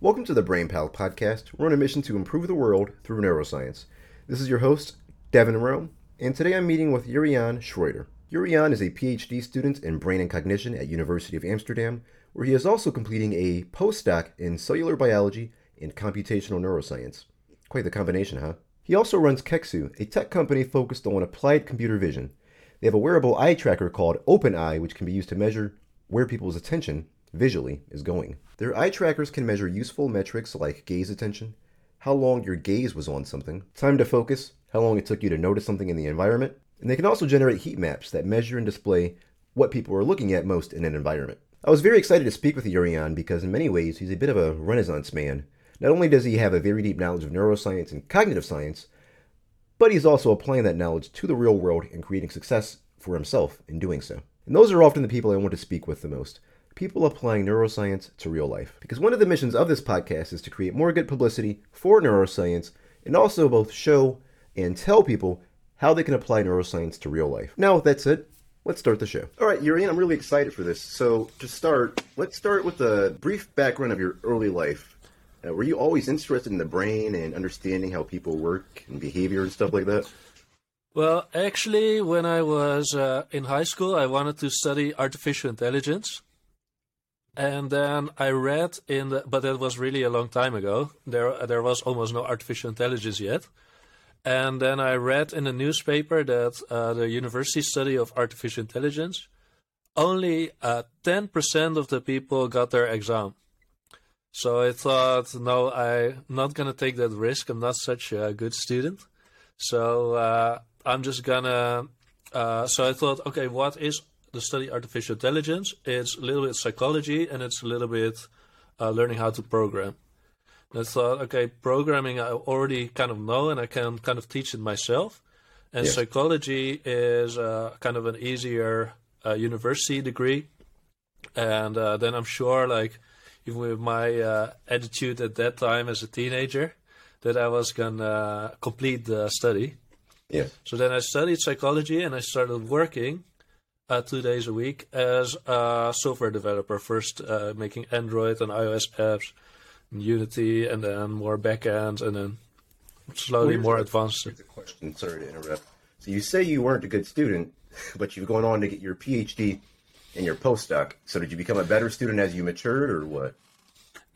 Welcome to the Brain Pal podcast. We're on a mission to improve the world through neuroscience. This is your host, Devin Rome, and today I'm meeting with Jurriaan Schroeder. Jurriaan is a PhD student in brain and cognition at University of Amsterdam, where he is also completing a postdoc in cellular biology and computational neuroscience. Quite the combination, huh? He also runs Kexu, a tech company focused on applied computer vision. They have a wearable eye tracker called OpenEye, which can be used to measure where people's attention visually is going. Their eye trackers can measure useful metrics like gaze attention, how long your gaze was on something, time to focus, how long it took you to notice something in the environment, and they can also generate heat maps that measure and display what people are looking at most in an environment. I was very excited to speak with Jurriaan because in many ways he's a bit of a renaissance man. Not only does he have a very deep knowledge of neuroscience and cognitive science, but he's also applying that knowledge to the real world and creating success for himself in doing so. And those are often the people I want to speak with the most people applying neuroscience to real life. Because one of the missions of this podcast is to create more good publicity for neuroscience and also both show and tell people how they can apply neuroscience to real life. Now, with that said, let's start the show. All right, Jurriaan, I'm really excited for this. So, to start, let's start with a brief background of your early life. Uh, were you always interested in the brain and understanding how people work and behavior and stuff like that? Well, actually, when I was uh, in high school, I wanted to study artificial intelligence. And then I read in the, but that was really a long time ago. There, there was almost no artificial intelligence yet. And then I read in a newspaper that uh, the university study of artificial intelligence, only uh, 10% of the people got their exam. So I thought, no, I'm not going to take that risk. I'm not such a good student. So uh, I'm just going to. Uh, so I thought, okay, what is the study artificial intelligence. It's a little bit psychology and it's a little bit uh, learning how to program. And I thought, okay, programming I already kind of know and I can kind of teach it myself. And yes. psychology is uh, kind of an easier uh, university degree. And uh, then I'm sure, like, even with my uh, attitude at that time as a teenager, that I was gonna complete the study. Yes. So then I studied psychology and I started working uh, two days a week as a software developer. First, uh, making Android and iOS apps, and Unity, and then more backend, and then slowly well, more advanced. Here's a question. Sorry to interrupt. So you say you weren't a good student, but you've gone on to get your PhD and your postdoc. So did you become a better student as you matured, or what?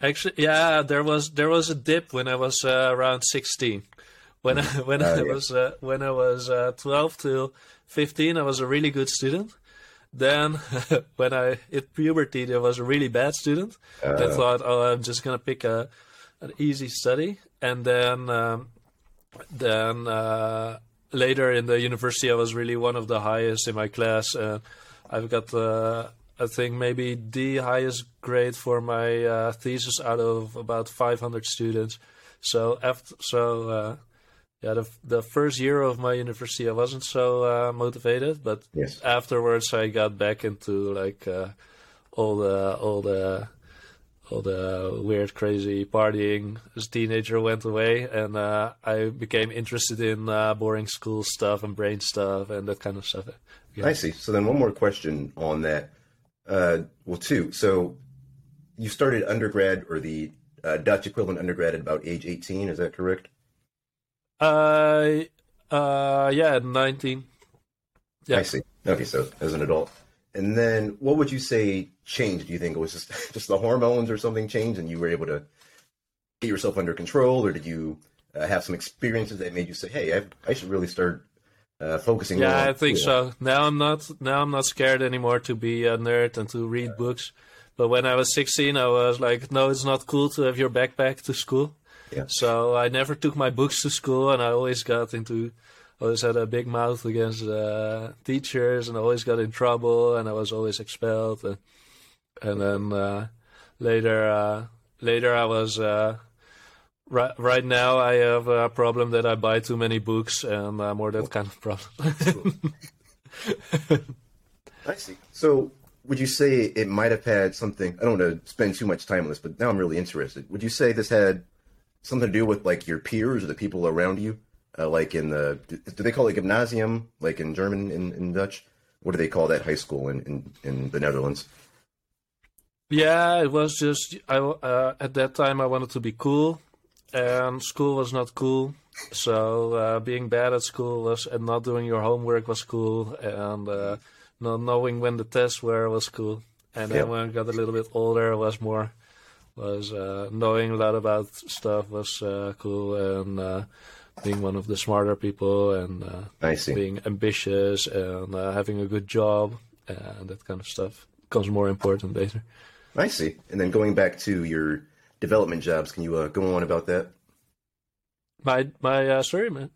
Actually, yeah, there was there was a dip when I was uh, around sixteen. When I, when I yeah. was uh, when I was uh, twelve to fifteen, I was a really good student then, when I hit puberty, I was a really bad student. Uh, I thought, oh, I'm just gonna pick a an easy study, and then um, then uh, later in the university, I was really one of the highest in my class. and I've got, uh, I think, maybe the highest grade for my uh, thesis out of about 500 students. So after, so uh, yeah, the the first year of my university, I wasn't so uh, motivated, but yes. afterwards, I got back into like uh, all the all the all the weird, crazy partying as a teenager went away, and uh, I became interested in uh, boring school stuff and brain stuff and that kind of stuff. Yeah. I see. So then, one more question on that. Uh, well, two. So you started undergrad or the uh, Dutch equivalent undergrad at about age eighteen. Is that correct? Uh, uh, yeah, 19. Yeah. I see. Okay, so as an adult. And then what would you say changed? Do you think it was just, just the hormones or something changed and you were able to get yourself under control? Or did you uh, have some experiences that made you say, hey, I, I should really start uh, focusing yeah i think so now i'm not now i'm not scared anymore to be a nerd and to read books but when i was 16 i was like no it's not cool to have your backpack to school yeah. So I never took my books to school, and I always got into, always had a big mouth against uh, teachers, and I always got in trouble, and I was always expelled. And, and then uh, later, uh, later I was. Uh, right, right now, I have a problem that I buy too many books, and I'm more that kind of problem. I see. So, would you say it might have had something? I don't want to spend too much time on this, but now I'm really interested. Would you say this had something to do with like your peers or the people around you? Uh, like in the do they call it gymnasium like in German in, in Dutch? What do they call that high school in, in, in the Netherlands? Yeah, it was just I uh, at that time I wanted to be cool, and school was not cool. So uh, being bad at school was and not doing your homework was cool, and uh, not knowing when the tests were was cool. And then Yeah. when I got a little bit older, it was more was uh, knowing a lot about stuff was uh, cool, and uh, being one of the smarter people, and uh, being ambitious, and uh, having a good job, and that kind of stuff becomes more important later. I see. And then going back to your development jobs, can you uh, go on about that? My my uh, sorry, man.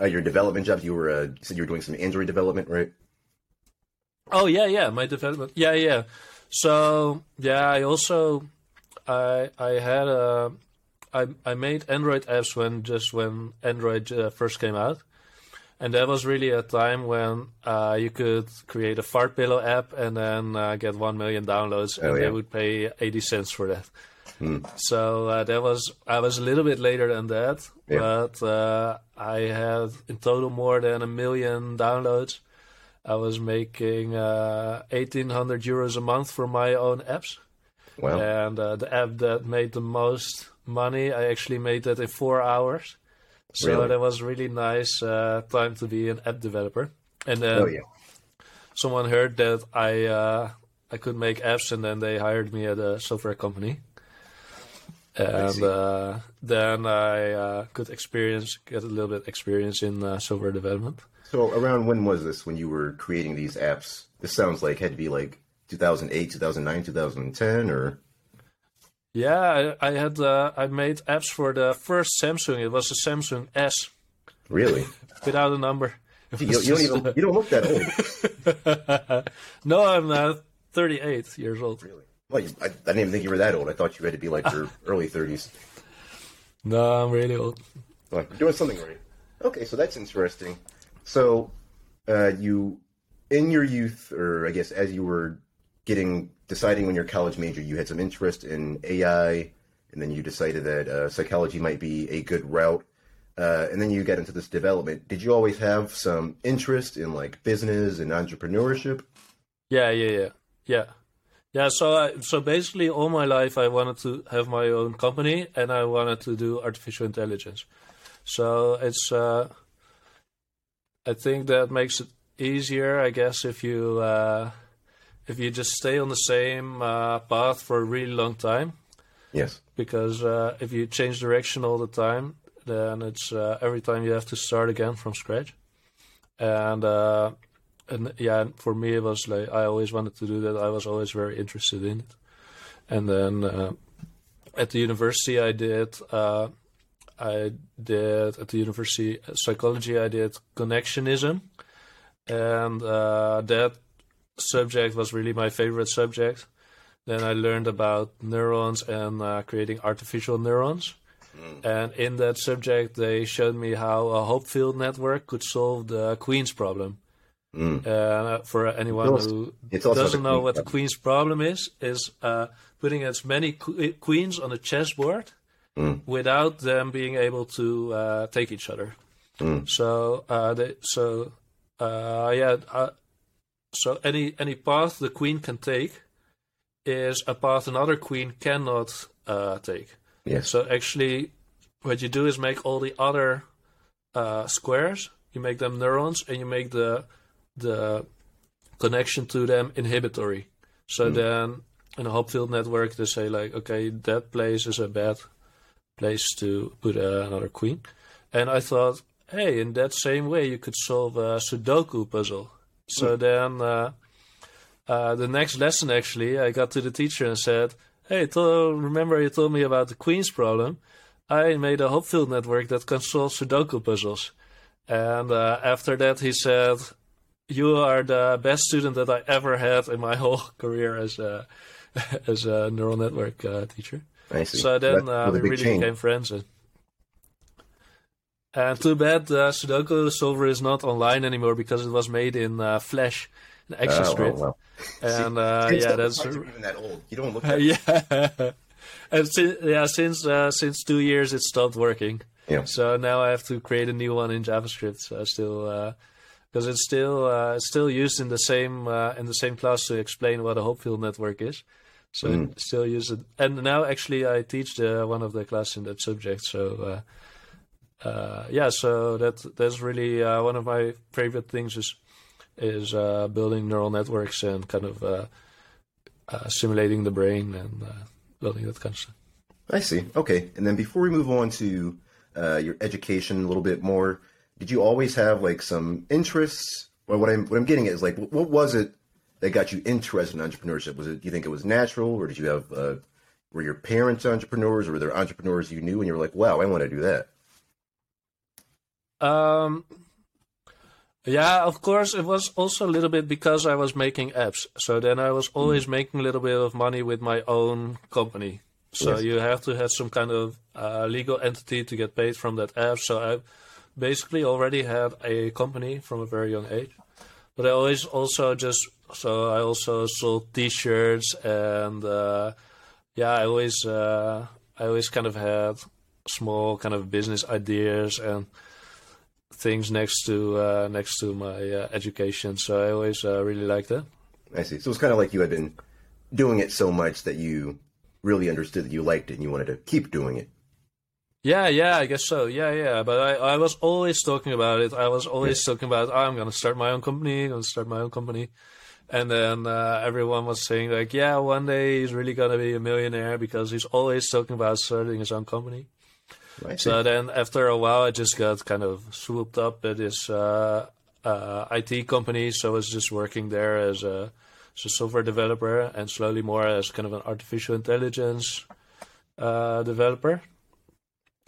Uh, your development jobs, you were uh, you said you were doing some Android development, right? Oh yeah, yeah, my development. Yeah, yeah. So yeah, I also I I had a I I made Android apps when just when Android uh, first came out, and that was really a time when uh, you could create a fart pillow app and then uh, get one million downloads, Oh, and yeah. they would pay eighty cents for that. So uh, that was I was a little bit later than that, Yeah. but uh, I had in total more than a million downloads. I was making uh, eighteen hundred euros a month for my own apps, Wow. and uh, the app that made the most money, I actually made that in four hours. So Really? that was really nice uh, time to be an app developer. And then oh yeah. someone heard that I uh, I could make apps, and then they hired me at a software company. And see. uh, then I uh, could experience, get a little bit experience in uh, software development. So around when was this when you were creating these apps? This sounds like had to be like 2008, 2009, 2010, or Yeah, I, I had uh, I made apps for the first Samsung. It was a Samsung S really? without a number. You, you don't even you don't look that old. no, I'm uh, 38 years old. Really? Well, you, I, I didn't even think you were that old. I thought you had to be like your early 30s. No, I'm really old. Like you're doing something right. Okay, so that's interesting. So, uh, you, in your youth, or I guess as you were getting deciding on your college major, you had some interest in AI, and then you decided that uh, psychology might be a good route. Uh, and then you got into this development. Did you always have some interest in like business and entrepreneurship? Yeah, yeah, yeah, yeah, yeah. So, I, so basically, all my life, I wanted to have my own company, and I wanted to do artificial intelligence. So it's, uh, I think that makes it easier, I guess, if you uh, if you just stay on the same uh, path for a really long time. Yes. Because uh, if you change direction all the time, then it's uh, every time you have to start again from scratch. And uh, and yeah, for me it was like I always wanted to do that. I was always very interested in it. And then uh, at the university, I did uh, I did at the university psychology. I did connectionism, and uh, that subject was really my favorite subject. Then I learned about neurons and uh, creating artificial neurons. And in that subject, they showed me how a Hopfield network could solve the Queen's problem. Mm. Uh, for anyone Tell who yeah, tell us about doesn't know what the. Queen's problem is, is uh, putting as many que- queens on a chessboard Mm. without them being able to uh, take each other. Mm. So, uh, they, so uh, yeah, uh, so any any path the queen can take is a path another queen cannot uh, take. Yes. So actually, what you do is make all the other uh, squares. You make them neurons, and you make the the connection to them inhibitory. So then, in a Hopfield network, they say like, okay, that place is a bad place to put uh, another queen. And I thought, hey, in that same way, you could solve a Sudoku puzzle. So then, uh, uh, the next lesson actually, I got to the teacher and said, "Hey, to- remember you told me about the queen's problem? I made a Hopfield network that can solve Sudoku puzzles." And uh, after that, he said, "You are the best student that I ever had in my whole career as a as a neural network uh, teacher." So then uh, we really change. became friends. And, and too bad the Sudoku solver is not online anymore because it was made in uh, Flash, an Oh, ActionScript. wow, wow. And uh, It's yeah, that's you're even that old. You don't look that yeah. And si- yeah, since uh, since two years it stopped working. Yeah. So now I have to create a new one in JavaScript. So I still because it's still uh, it's still used in the same uh, in the same class to explain what a Hopfield network is. so I still use it. And now actually I teach the, one of the class in that subject. So uh, yeah, so that that's really uh, one of my favorite things is is uh, building neural networks and kind of uh, uh, simulating the brain and building that kind of stuff. I see. Okay, and then before we move on to your education a little bit more, did you always have like some interests? Or what I'm what I'm getting at is like, what was it that got you interested in entrepreneurship? Was it? Do you think it was natural, or did you have? Were your parents entrepreneurs, or were there entrepreneurs you knew, and you were like, "Wow, I want to do that"? Um. Yeah, of course, it was also a little bit because I was making apps. So then I was always mm. making a little bit of money with my own company. So yes. you have to have some kind of uh, legal entity to get paid from that app. So I basically already had a company from a very young age. But I always also just so I also sold T-shirts and uh, yeah, I always uh, I always kind of had small kind of business ideas and things next to uh, next to my uh, education. So I always uh, really liked it. I see. So it's kind of like you had been doing it so much that you really understood that you liked it and you wanted to keep doing it. Yeah, yeah, I guess so. Yeah, yeah. But I, I was always talking about it. I was always yeah. talking about, oh, I'm going to start my own company. I'm going to start my own company. And then uh, everyone was saying, like, yeah, one day he's really going to be a millionaire because he's always talking about starting his own company. Right. So then after a while, I just got kind of swooped up at this uh, uh, IT company. So I was just working there as a, as a software developer and slowly more as kind of an artificial intelligence uh, developer.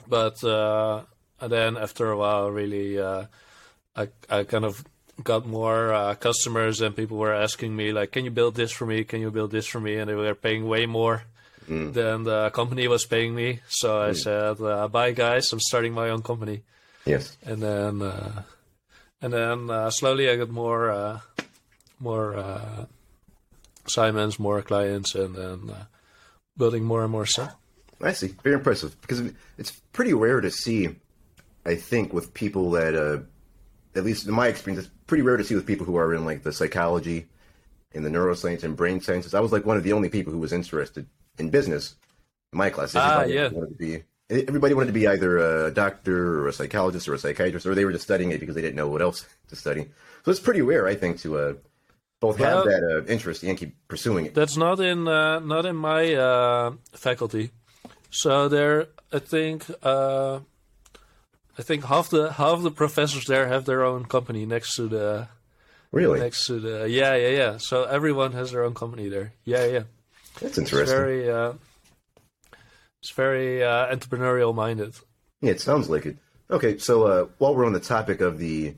But uh, then after a while, really, uh, I I kind of got more uh, customers and people were asking me like, "Can you build this for me? Can you build this for me?" And they were paying way more mm. than the company was paying me. So I mm. said, uh, "Bye, guys! I'm starting my own company." Yes. And then uh, and then uh, slowly I got more uh, more assignments, more clients, and then building more and more stuff. I see. Very impressive because it's pretty rare to see. I think with people that, uh, at least in my experience, it's pretty rare to see with people who are in like the psychology, in the neuroscience and brain sciences. I was like one of the only people who was interested in business in my class. Ah, yeah. Wanted to be, everybody wanted to be either a doctor or a psychologist or a psychiatrist, or they were just studying it because they didn't know what else to study. So it's pretty rare, I think, to uh, both have that uh, interest and keep pursuing it. That's not in uh, not in my uh, faculty. So there, I think, uh, I think half the half the professors there have their own company next to the. Really. Next to the yeah yeah yeah. So everyone has their own company there. Yeah yeah. That's interesting. It's very, uh, it's very uh, entrepreneurial minded. Yeah, it sounds like it. Okay, so uh, while we're on the topic of the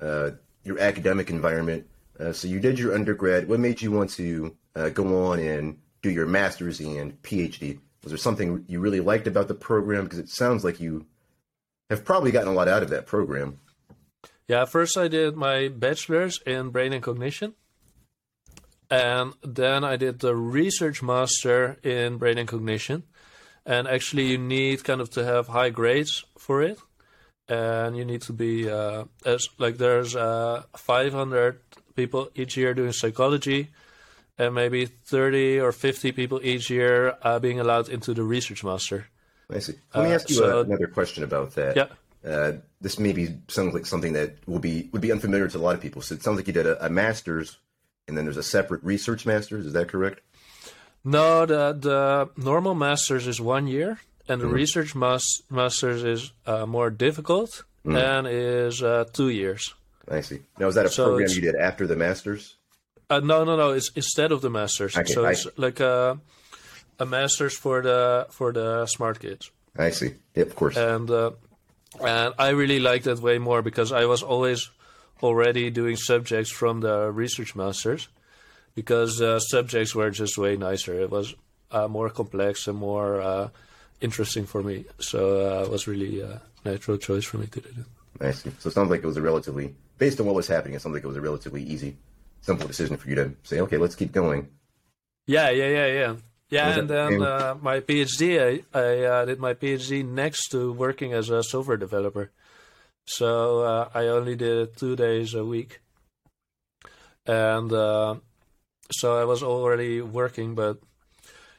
uh, your academic environment, uh, so you did your undergrad. What made you want to uh, go on and do your master's and PhD? Was there something you really liked about the program? Because it sounds like you have probably gotten a lot out of that program. Yeah, first I did my bachelor's in brain and cognition. And then I did the research master in brain and cognition. And actually, you need kind of to have high grades for it. And you need to be, uh, as like, there's uh, 500 people each year doing psychology and maybe 30 or 50 people each year uh, being allowed into the research master. I see. Let me uh, ask you so, another question about that. Yeah. Uh, this maybe sounds like something that will be would be unfamiliar to a lot of people. So it sounds like you did a, a master's, and then there's a separate research master's. Is that correct? No, the the normal master's is one year, and the mm-hmm. research mas- master's is uh, more difficult mm-hmm. and is uh, two years. I see. Now, is that a so program you did after the master's? Uh, no, no, no. It's instead of the masters. Okay, so I, it's like a a masters for the for the smart kids. I see. Yep, of course. And uh, and I really like that way more because I was always already doing subjects from the research masters because uh, subjects were just way nicer. It was uh, more complex and more uh, interesting for me. So uh, it was really a natural choice for me to do it. I see. So it sounds like it was a relatively, based on what was happening, it sounds like it was a relatively easy simple decision for you to say, okay, let's keep going. Yeah, yeah, yeah, yeah. Yeah, and then uh, my PhD, I, I uh, did my PhD next to working as a software developer. So uh, I only did it two days a week. And uh, so I was already working, but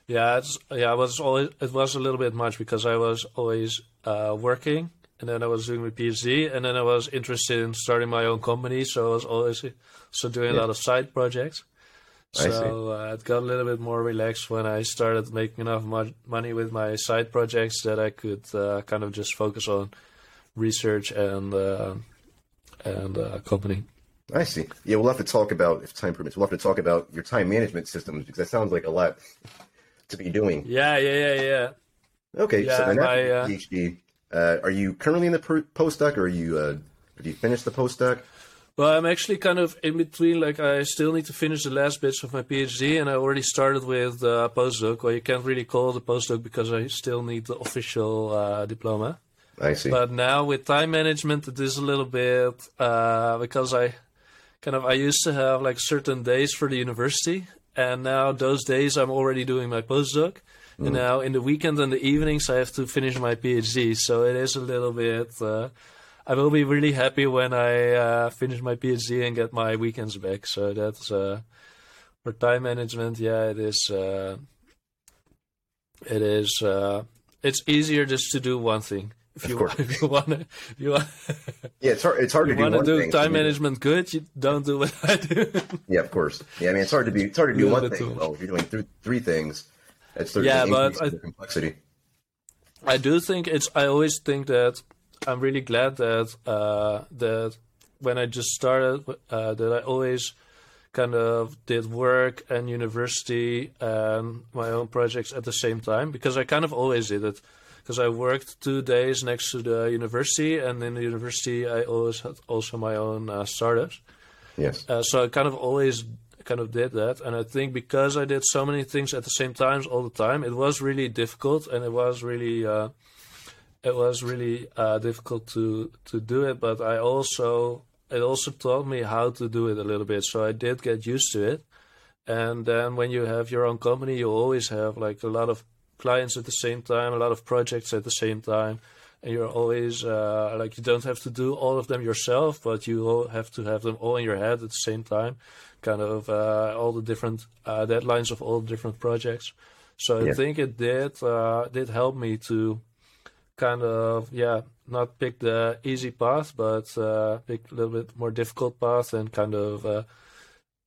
Yeah, it's yeah, it was always it was a little bit much because I was always uh, working and then I was doing my PhD and then I was interested in starting my own company, so I was always so doing Yeah. a lot of side projects. So uh, it got a little bit more relaxed when I started making enough mo- money with my side projects that I could uh, kind of just focus on research and uh, and uh, company. I see. Yeah, we'll have to talk about if time permits. We'll have to talk about your time management systems because that sounds like a lot to be doing. Yeah, yeah, yeah, yeah. Okay, so Yeah, then my, uh, PhD, uh, are you currently in the postdoc, or are you uh, have you finished the postdoc? Well, I'm actually kind of in between. Like, I still need to finish the last bits of my PhD, and I already started with uh, postdoc. Well, you can't really call it a postdoc because I still need the official uh, diploma. I see. But now with time management, it is a little bit uh, because I kind of I used to have like certain days for the university, and now those days I'm already doing my postdoc. And now in the weekend and the evenings, I have to finish my PhD. So it is a little bit. Uh, I will be really happy when I uh, finish my PhD and get my weekends back. So that's uh, for time management. Yeah, it is. Uh, it is. Uh, it's easier just to do one thing. If Of you, course. if you want to, you want, yeah, it's hard. It's hard to do one do thing. time I mean, management good. You don't do what I do. Yeah, of course. Yeah, I mean, it's hard to be. It's hard to do one thing well. If you're doing th- three things, that's Yeah, but I- complexity. I do think it's. I always think that I'm really glad that uh, that when I just started, uh, that I always kind of did work and university and my own projects at the same time because I kind of always did it. Because I worked two days next to the university, and in the university I always had also my own uh, startups. Yes. Uh, so I kind of always kind of did that, and I think because I did so many things at the same times all the time, it was really difficult, and it was really uh, it was really uh, difficult to to do it. But I also it also taught me how to do it a little bit, so I did get used to it. And then when you have your own company, you always have like a lot of clients at the same time, a lot of projects at the same time, and you're always uh, like you don't have to do all of them yourself, but you have to have them all in your head at the same time, kind of uh, all the different uh, deadlines of all the different projects. So I think it did uh, did help me to kind of yeah not pick the easy path, but uh, pick a little bit more difficult path and kind of uh,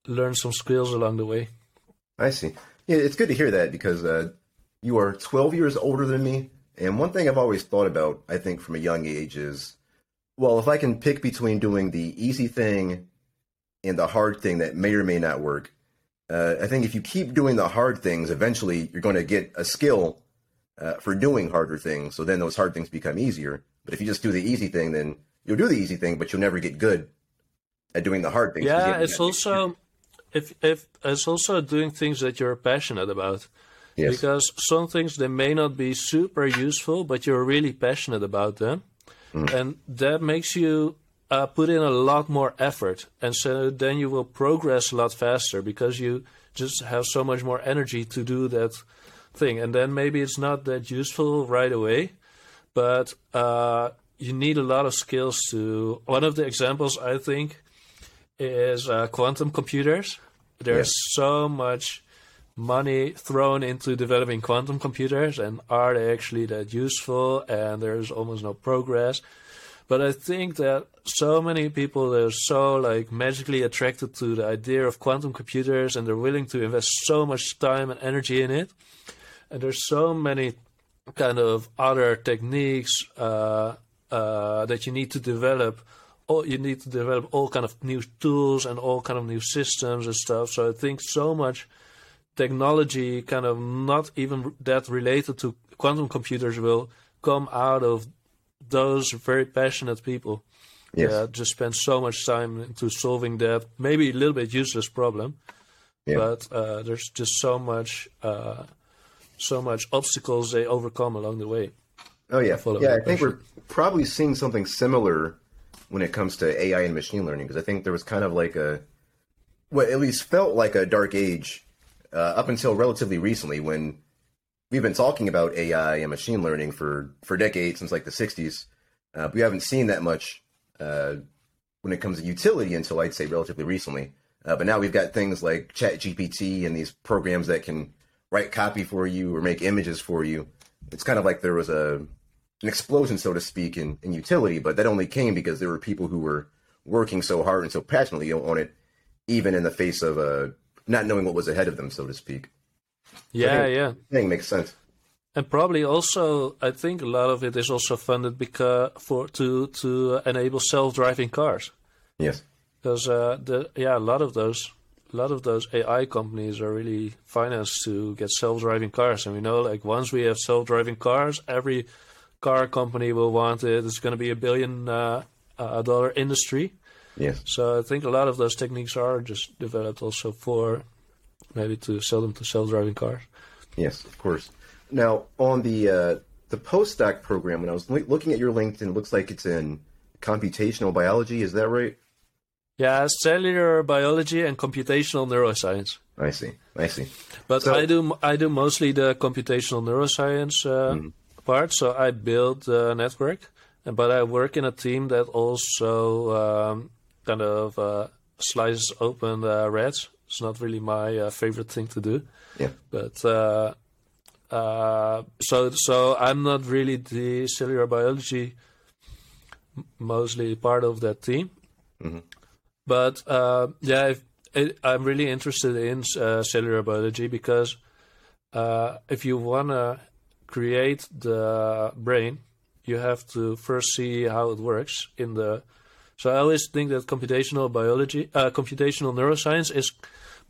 learn some skills along the way. I see. Yeah, it's good to hear that because uh, you are 12 years older than me. And one thing I've always thought about, I think, from a young age is, well, if I can pick between doing the easy thing and the hard thing that may or may not work, uh, I think if you keep doing the hard things, eventually you're going to get a skill uh, for doing harder things. So then those hard things become easier. But if you just do the easy thing, then you'll do the easy thing, but you'll never get good at doing the hard things. Yeah, it's also if if it's also doing things that you're passionate about. Yes. Because some things they may not be super useful, but you're really passionate about them, and that makes you uh, put in a lot more effort, and so then you will progress a lot faster because you just have so much more energy to do that thing, and then maybe it's not that useful right away, but uh, you need a lot of skills to. One of the examples I think is uh, quantum computers. There's so much money thrown into developing quantum computers, and are they actually that useful? And there's almost no progress. But I think that so many people are so like magically attracted to the idea of quantum computers, and they're willing to invest so much time and energy in it. And there's so many kind of other techniques uh, uh, that you need to develop. All, you need to develop all kind of new tools and all kind of new systems and stuff. So I think so much technology, kind of not even that related to quantum computers, will come out of those very passionate people Yes. that just spend so much time into solving that maybe a little bit useless problem. Yeah. But uh, there's just so much, uh, so much obstacles they overcome along the way. Oh yeah, yeah. I think passion. we're probably seeing something similar when it comes to AI and machine learning because I think there was kind of like a, what at least felt like a dark age uh, up until relatively recently when we've been talking about AI and machine learning for for decades since like the '60s. Uh, we haven't seen that much uh, when it comes to utility until I'd say relatively recently. Uh, but now we've got things like ChatGPT and these programs that can write copy for you or make images for you. It's kind of like there was a an explosion, so to speak, in, in utility, but that only came because there were people who were working so hard and so passionately on it, even in the face of uh, not knowing what was ahead of them, so to speak. Yeah, yeah. Thing makes sense. And probably also, I think a lot of it is also funded because for to to enable self-driving cars. Yes. Because uh, the yeah, a lot of those a lot of those AI companies are really financed to get self-driving cars, and we know like once we have self-driving cars, every car company will want it. It's going to be a billion uh, uh, dollar industry. Yes. So I think a lot of those techniques are just developed also for maybe to sell them to self-driving cars. Yes, of course. Now on the uh, the postdoc program, when I was looking at your LinkedIn, it looks like it's in computational biology. Is that right? Yeah, cellular biology and computational neuroscience. I see. I see. But so, I do I do mostly the computational neuroscience uh, mm-hmm. part. So I build the network, but I work in a team that also um, kind of uh, slices open the rats. It's not really my uh, favorite thing to do. Yeah. But uh, uh, so so I'm not really the cellular biology mostly part of that team. Mm-hmm. But uh, yeah, if, it, I'm really interested in uh, cellular biology because uh, if you want to create the brain, you have to first see how it works in the. So I always think that computational biology, uh, computational neuroscience, is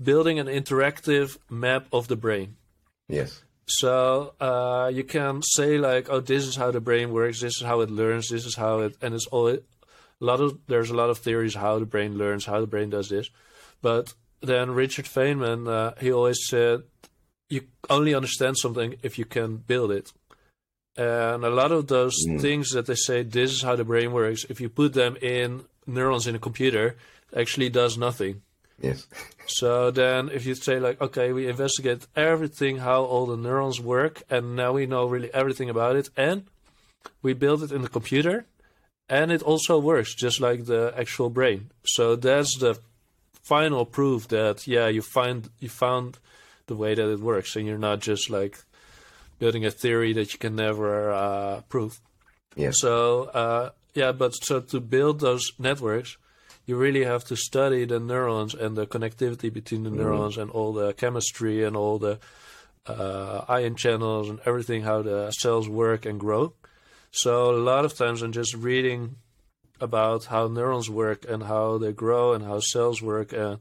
building an interactive map of the brain. Yes. So uh, you can say like, oh, this is how the brain works. This is how it learns. This is how it, and it's all a lot of. There's a lot of theories how the brain learns, how the brain does this, but then Richard Feynman, uh, he always said, you only understand something if you can build it. And a lot of those mm. things that they say, this is how the brain works, if you put them in neurons in a computer, actually does nothing. Yes. so then if you say like, okay, we investigate everything, how all the neurons work, and now we know really everything about it, and we build it in the computer, and it also works just like the actual brain. So that's the final proof that yeah, you find you found the way that it works, and you're not just like building a theory that you can never uh, prove. Yeah. So uh, yeah, but so to build those networks, you really have to study the neurons and the connectivity between the mm-hmm. neurons and all the chemistry and all the uh, ion channels and everything, how the cells work and grow. So a lot of times I'm just reading about how neurons work and how they grow and how cells work. And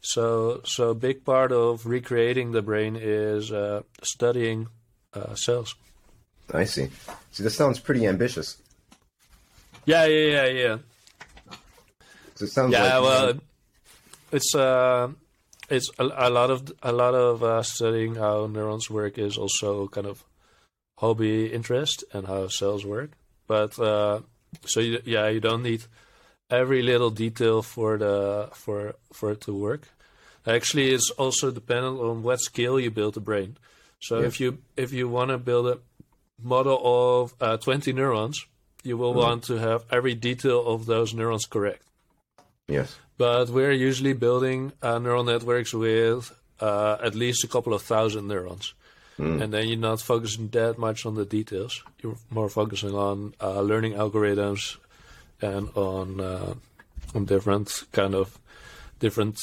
so, so a big part of recreating the brain is uh, studying uh, cells. I see. See, this sounds pretty ambitious. Yeah, yeah, yeah, yeah. So it sounds yeah, like, well, it's uh, it's a, a, lot of a lot of uh, studying how neurons work is also kind of hobby interest and how cells work. But uh, so you, yeah, you don't need every little detail for the for for it to work. Actually, it's also dependent on what scale you build the brain. So yeah. if you if you want to build a model of uh, 20 neurons, you will mm. want to have every detail of those neurons correct. Yes. But we're usually building uh, neural networks with uh, at least a couple of thousand neurons. Mm. And then you're not focusing that much on the details. You're more focusing on uh, learning algorithms and on uh, on different kind of different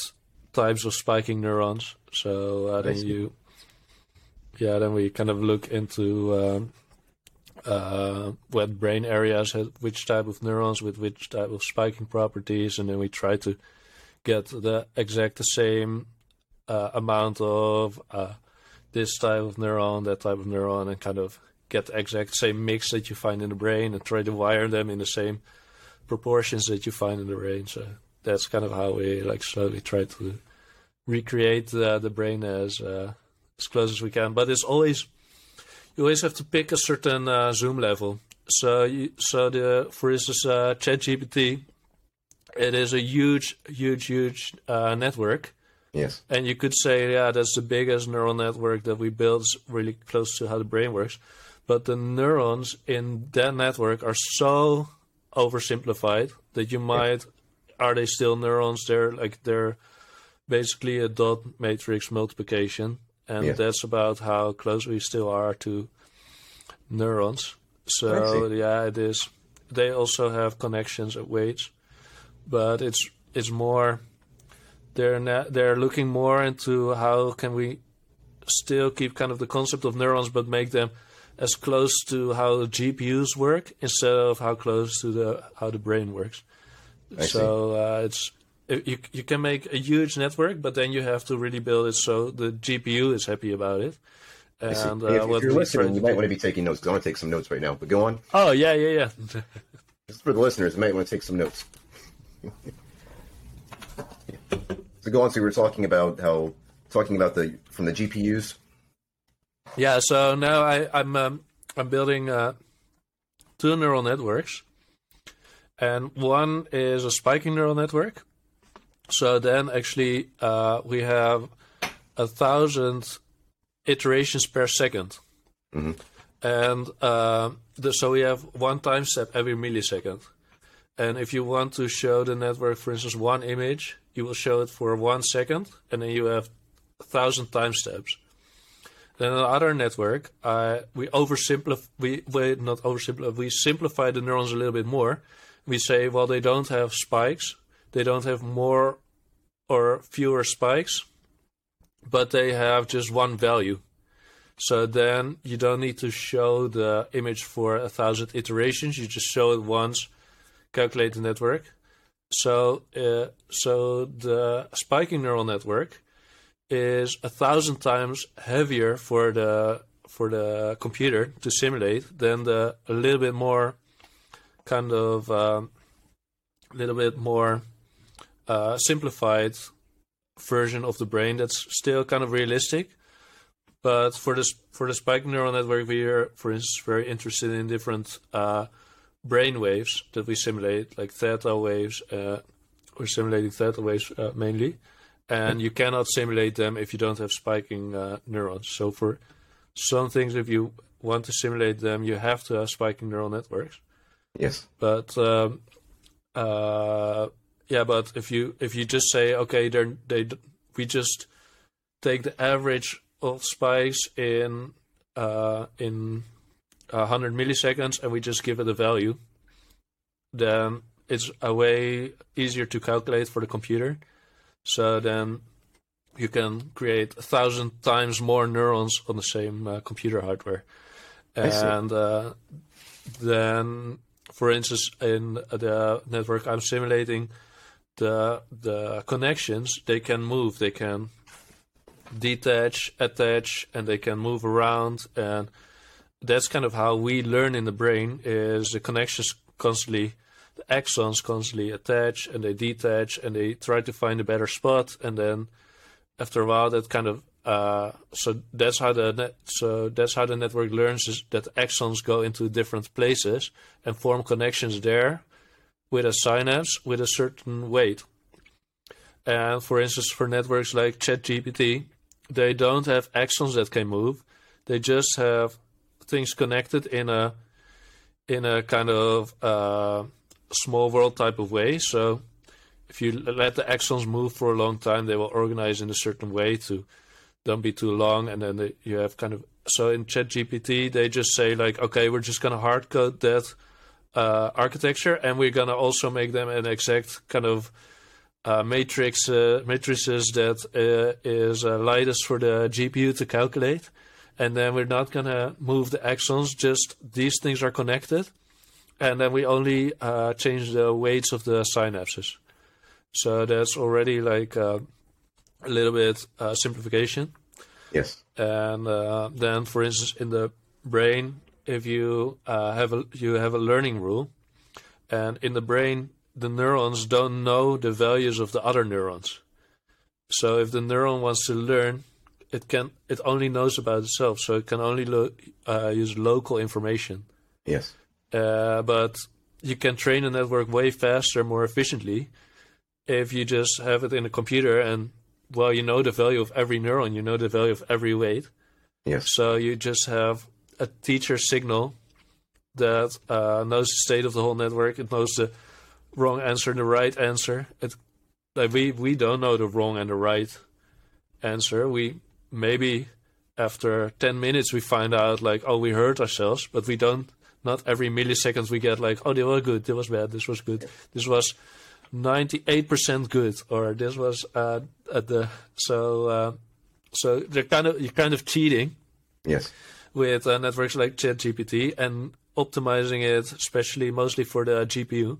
types of spiking neurons. So uh, then you, yeah, then we kind of look into um, uh, what brain areas have which type of neurons with which type of spiking properties, and then we try to get the exact the same uh, amount of uh, this type of neuron, that type of neuron, and kind of get the exact same mix that you find in the brain, and try to wire them in the same proportions that you find in the brain. So that's kind of how we like slowly try to recreate the brain as uh, as close as we can. But it's always you always have to pick a certain uh, zoom level. So, you, so the for instance, uh, ChatGPT, it is a huge, huge, huge uh, network. Yes. And you could say, yeah, that's the biggest neural network that we built, really close to how the brain works. But the neurons in that network are so oversimplified that you might, are they still neurons? They're like they're basically a dot matrix multiplication and Yeah. that's about how close we still are to neurons. So yeah, it is. They also have connections at weights, but it's it's more. They're na- they're looking more into how can we still keep kind of the concept of neurons, but make them as close to how the GPUs work instead of how close to the how the brain works. I so uh, it's it- you you can make a huge network, but then you have to really build it so the GPU is happy about it. And if, uh, if what you're listening, you might want to be taking notes. I want to take some notes right now. But go on. Oh yeah, yeah, yeah. Just for the listeners, you might want to take some notes. so go on. So we were talking about how talking about the from the GPUs. Yeah, so now I, I'm um, I'm building uh, two neural networks, and one is a spiking neural network. So then, actually, uh, we have a thousand iterations per 2nd and uh, the, so we have one time step every millisecond. And if you want to show the network, for instance, one image, you will show it for one second, and then you have a thousand time steps. Then another network, uh, we oversimplify, we, we not oversimplify, we simplify the neurons a little bit more. We say, well, they don't have spikes, they don't have more or fewer spikes, but they have just one value. So then you don't need to show the image for a thousand iterations. You just show it once, calculate the network. So, uh, so the spiking neural network is a thousand times heavier for the for the computer to simulate than the a little bit more kind of um, a little bit more uh, simplified version of the brain that's still kind of realistic. But for this for the spike neural network, we are, for instance, very interested in different uh, brain waves that we simulate, like theta waves. Uh, we're simulating theta waves uh, mainly, and you cannot simulate them if you don't have spiking uh, neurons. So for some things, if you want to simulate them, you have to have spiking neural networks. Yes. But um, uh, yeah, but if you if you just say okay, they're, they we just take the average of spikes in uh, in hundred milliseconds and we just give it a value, then it's a way easier to calculate for the computer. So then you can create a thousand times more neurons on the same uh, computer hardware, and uh, then, for instance, in the network I'm simulating, the the connections they can move, they can detach, attach, and they can move around, and that's kind of how we learn in the brain is the connections constantly the axons constantly attach and they detach and they try to find a better spot and then after a while that kind of uh, so that's how the net, so that's how the network learns is that axons go into different places and form connections there with a synapse with a certain weight. And for instance, for networks like ChatGPT, they don't have axons that can move. They just have things connected in a in a kind of uh, small world type of way. So if you let the axons move for a long time, they will organize in a certain way to don't be too long, and then they, you have kind of so in ChatGPT they just say like, okay, we're just gonna hard code that uh, architecture, and we're gonna also make them an exact kind of uh, matrix uh, matrices that uh, is uh, lightest for the GPU to calculate, and then we're not gonna move the axons. Just these things are connected, and then we only uh, change the weights of the synapses. So that's already like uh, a little bit uh, simplification. Yes. And uh, then, for instance, in the brain, if you uh, have a you have a learning rule, and in the brain, the neurons don't know the values of the other neurons. So if the neuron wants to learn, it can it only knows about itself. So it can only lo- uh, use local information. Yes. Uh, but you can train a network way faster, more efficiently, if you just have it in a computer and well, you know the value of every neuron, you know the value of every weight. Yes. So you just have a teacher signal that uh, knows the state of the whole network. It knows the wrong answer and the right answer. It like we we don't know the wrong and the right answer. We maybe after 10 minutes we find out like oh we hurt ourselves but we don't not every millisecond we get like oh they were good this was bad this was good this was 98% good or this was uh, at the so uh, so they're kind of you're kind of cheating Yes. With uh, networks like ChatGPT and optimizing it, especially mostly for the GPU,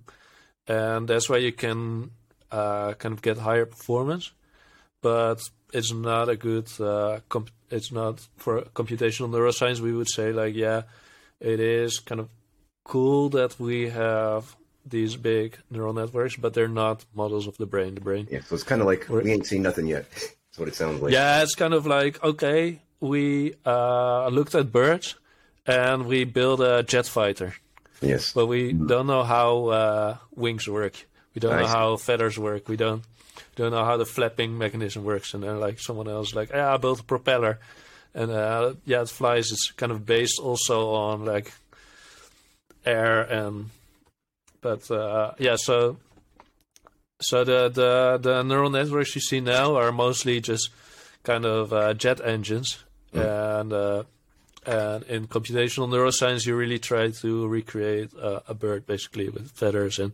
and that's why you can uh, kind of get higher performance. But it's not a good. Uh, comp- it's not for computational neuroscience. We would say like, yeah, it is kind of cool that we have these big neural networks, but they're not models of the brain. The brain. Yeah. So it's kind of like we ain't seen nothing yet. That's what it sounds like. Yeah, it's kind of like okay, we uh, looked at birds and we built a jet fighter, Yes. but we don't know how uh, wings work. We don't know how feathers work. We don't don't know how the flapping mechanism works. And then like someone else like, yeah, I built a propeller, and uh, yeah, it flies. It's kind of based also on like air and, but uh, yeah, so. So the, the the neural networks you see now are mostly just kind of uh, jet engines, and uh, and in computational neuroscience, you really try to recreate uh, a bird basically with feathers and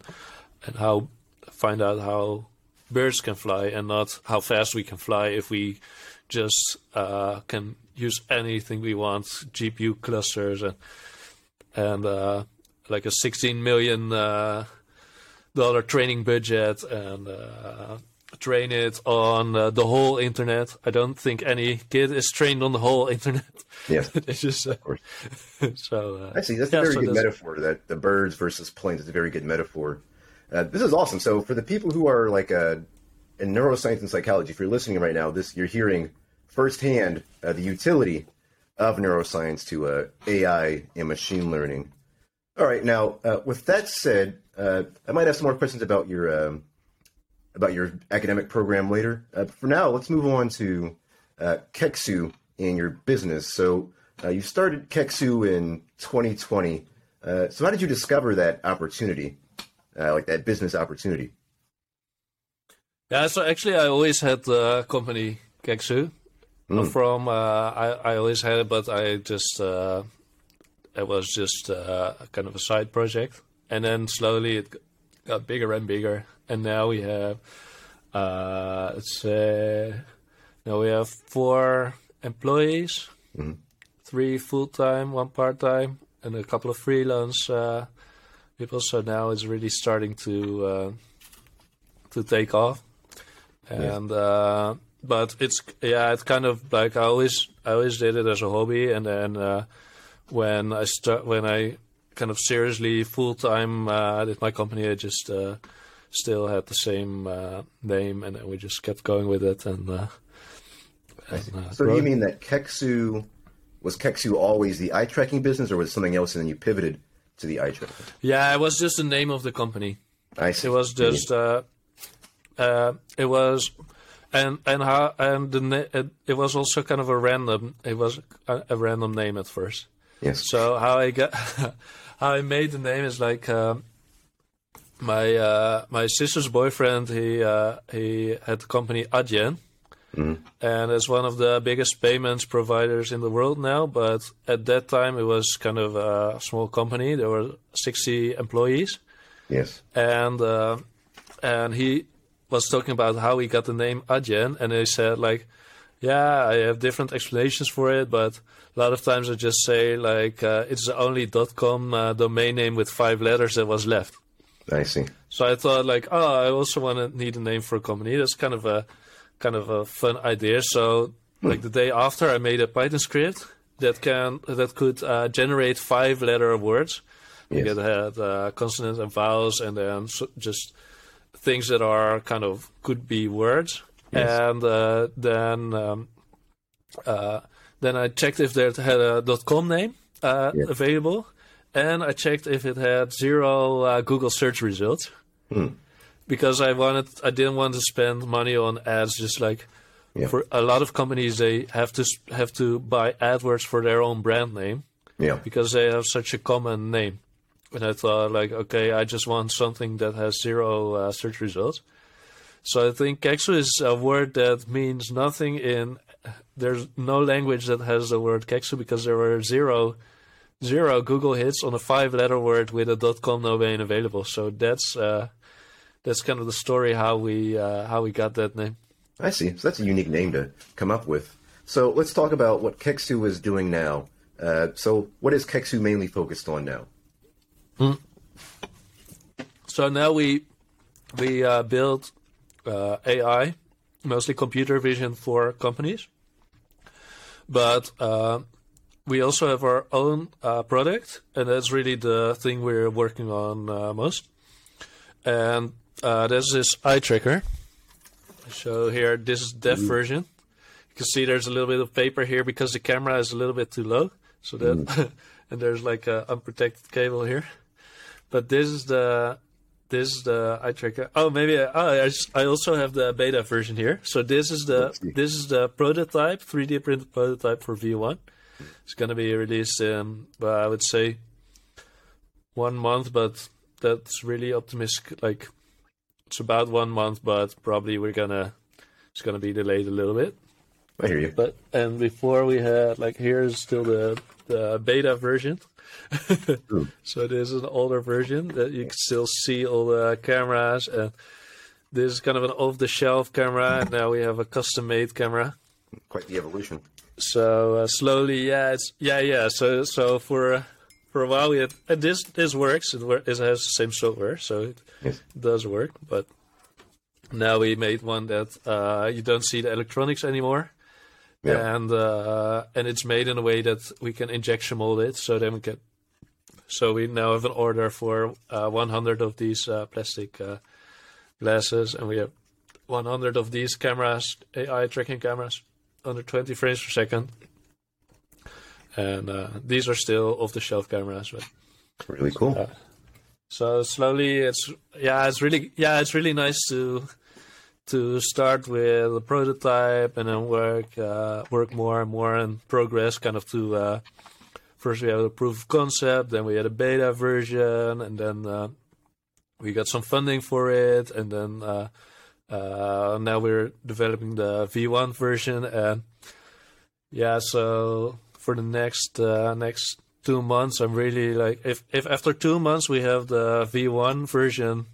and how find out how birds can fly and not how fast we can fly if we just uh, can use anything we want, GPU clusters and and uh, like a 16 million uh, dollar training budget and uh, train it on uh, the whole internet. I don't think any kid is trained on the whole internet. Yes. it's just uh, course. so. Uh, I see. That's yeah, a very so good that's- metaphor. That the birds versus planes is a very good metaphor. Uh, this is awesome. So for the people who are like uh, in neuroscience and psychology, if you're listening right now, this you're hearing firsthand uh, the utility of neuroscience to uh, AI and machine learning. All right. Now, uh, with that said, uh, I might have some more questions about your um, about your academic program later. Uh, for now, let's move on to uh, Kexxu and your business. So uh, you started Kexxu in 2020. Uh, so how did you discover that opportunity, uh, like that business opportunity? Yeah, so actually, I always had the company Kexxu. From uh, I, I always had it, but I just uh, it was just uh, kind of a side project, and then slowly it got bigger and bigger, and now we have uh, let's say now we have four employees, three full time, one part time, and a couple of freelance uh, people. So now it's really starting to uh, to take off. And uh, but it's yeah it's kind of like I always I always did it as a hobby. And then uh, when I start when I kind of seriously full time uh, did my company I just uh, still had the same uh, name and we just kept going with it and, uh, and uh, So do you mean that Kexxu was Kexxu always the eye tracking business, or was it something else, and then you pivoted to the eye tracking? yeah it was just the name of the company I see. It was just uh, uh, it was and and how and the na- it, it was also kind of a random it was a, a random name at first. yes. So how I got I made the name is like um, my uh, my sister's boyfriend. He uh, he had the company Adyen, and it's one of the biggest payments providers in the world now. But at that time, it was kind of a small company. There were sixty employees yes. and uh, and he was talking about how he got the name Adyen, and he said like, yeah, I have different explanations for it, but a lot of times I just say like uh, it's the only .com uh, domain name with five letters that was left. I see. So I thought like, oh, I also want to need a name for a company. That's kind of a kind of a fun idea. So like the day after, I made a Python script that can that could uh, generate five letter words. Yes. It had uh, consonants and vowels, and then so just things that are kind of could be words. Yes. And uh, then um, uh, then I checked if there had a .com name uh, Yeah. available, and I checked if it had zero uh, Google search results because I wanted I didn't want to spend money on ads. Just like Yeah. for a lot of companies, they have to have to buy AdWords for their own brand name Yeah. because they have such a common name. And I thought, like, okay, I just want something that has zero uh, search results. So I think Kexxu is a word that means nothing in there's no language that has the word Kexxu because there were zero zero Google hits on a five letter word with a .com domain available. So that's uh, that's kind of the story how we uh, how we got that name. I see. So that's a unique name to come up with. So let's talk about what Kexxu is doing now. Uh, so what is Kexxu mainly focused on now? Hmm. So now we we uh, build uh, AI, mostly computer vision for companies, but uh, we also have our own uh, product, and that's really the thing we're working on uh, most. And uh, there's this eye tracker. So here, this is dev mm. version. You can see there's a little bit of paper here because the camera is a little bit too low. So that, mm. and there's like an unprotected cable here. But this is the this is the eye tracker. Oh, maybe I, oh, I, just, I also have the beta version here. So this is the this is the prototype, 3D printed prototype for V1. It's gonna be released in, well, I would say, one month, but that's really optimistic. Like, it's about one month, but probably we're gonna it's gonna be delayed a little bit. I hear you. But and before we had like here's still the the beta version. so this is an older version that you can still see all the cameras and this is kind of an off-the-shelf camera and now we have a custom-made camera. Quite the evolution. So uh, slowly, yeah, it's yeah, yeah. So so for for a while we had and this this works. It, it has the same software, so it yes. does work. But now we made one that uh, you don't see the electronics anymore. Yeah. And uh, and it's made in a way that we can injection mold it, so then we can. So we now have an order for uh, 100 of these uh, plastic uh, glasses, and we have 100 of these cameras, AI tracking cameras under 20 frames per second. And uh, these are still off-the-shelf cameras, but really cool. Uh, so slowly, it's yeah, it's really yeah, it's really nice to to start with a prototype and then work uh, work more and more and progress kind of to uh, first we had a proof of concept then we had a beta version and then uh, we got some funding for it and then uh, uh, now we're developing the V1 version, and yeah, so for the next uh, next two months, I'm really like, if if after two months we have the V1 version,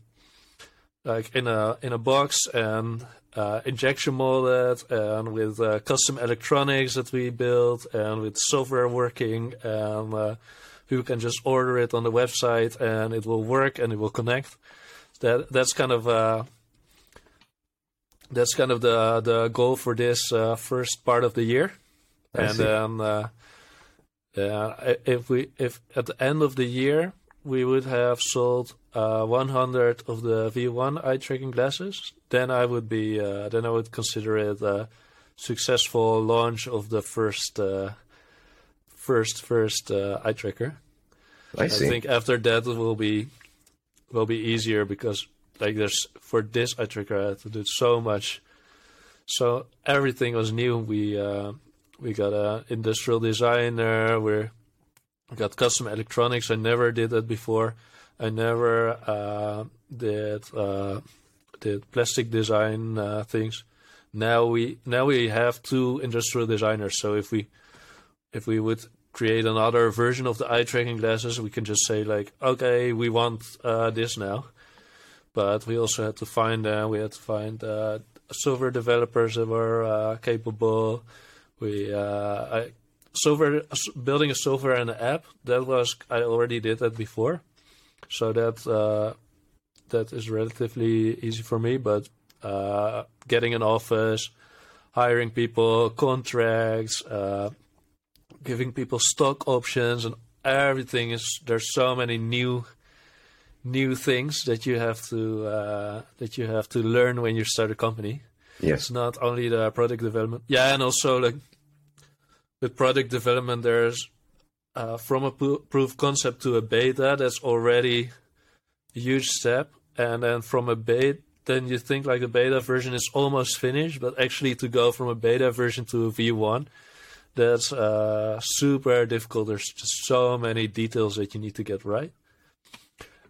like in a in a box and uh, injection molded and with uh, custom electronics that we built and with software working and uh, can just order it on the website and it will work and it will connect. That that's kind of uh, that's kind of the the goal for this uh, first part of the year, I and see. then uh, uh, if we if at the end of the year we would have sold uh, 100 of the V1 eye tracking glasses, then I would be uh, then I would consider it a successful launch of the first uh, first first eye tracker. I, I think after that it will be will be easier because like there's for this eye tracker I had to do so much. So everything was new. We uh, we got a industrial designer. Got custom electronics. I never did that before. I never uh, did uh, did plastic design uh, things. Now we now we have two industrial designers. So if we if we would create another version of the eye tracking glasses, we can just say like, okay, we want uh, this now but we also had to find uh, we had to find uh, software developers that were capable. We I, software building a software and an app that was I already did that before, so that uh, that is relatively easy for me. But uh, getting an office, hiring people, contracts, giving people stock options, and everything is there's so many new new things that you have to uh, that you have to learn when you start a company. Yes. It's not only the product development. Yeah, and also like with product development, there's uh, from a proof concept to a beta. That's already a huge step, and then from a beta, then you think like the beta version is almost finished, but actually to go from a beta version to a V1, that's uh, super difficult. There's just so many details that you need to get right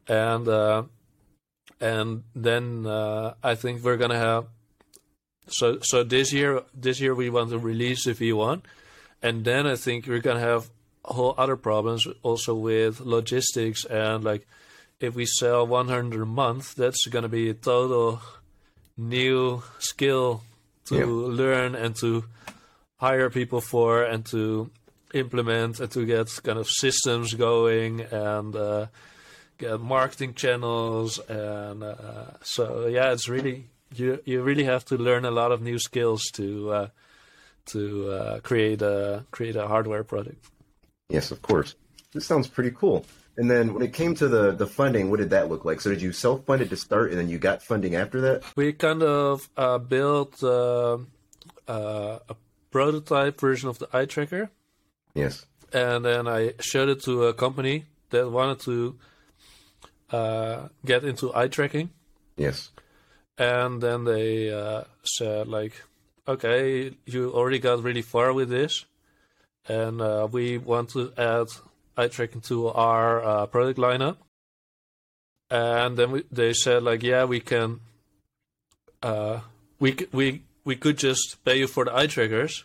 and uh, and then uh, I think we're gonna have so so this year this year we want to release the V1, and then I think we're gonna have whole other problems also with logistics and like if we sell 100 a month, that's gonna be a total new skill to Yeah. learn and to hire people for and to implement and to get kind of systems going and uh, get marketing channels and uh, so yeah it's really you you really have to learn a lot of new skills to uh, to uh, create a create a hardware product Yes, of course. This sounds pretty cool. And then when it came to the the funding, what did that look like? So did you self fund it to start, and then you got funding after that? we kind of uh, built uh, uh, a prototype version of the eye tracker Yes. and then I showed it to a company that wanted to uh, get into eye tracking, Yes. and then they uh, said like, "Okay, you already got really far with this, and uh, we want to add eye tracking to our uh, product lineup." And then we, they said like, "Yeah, we can. Uh, we we we could just pay you for the eye trackers."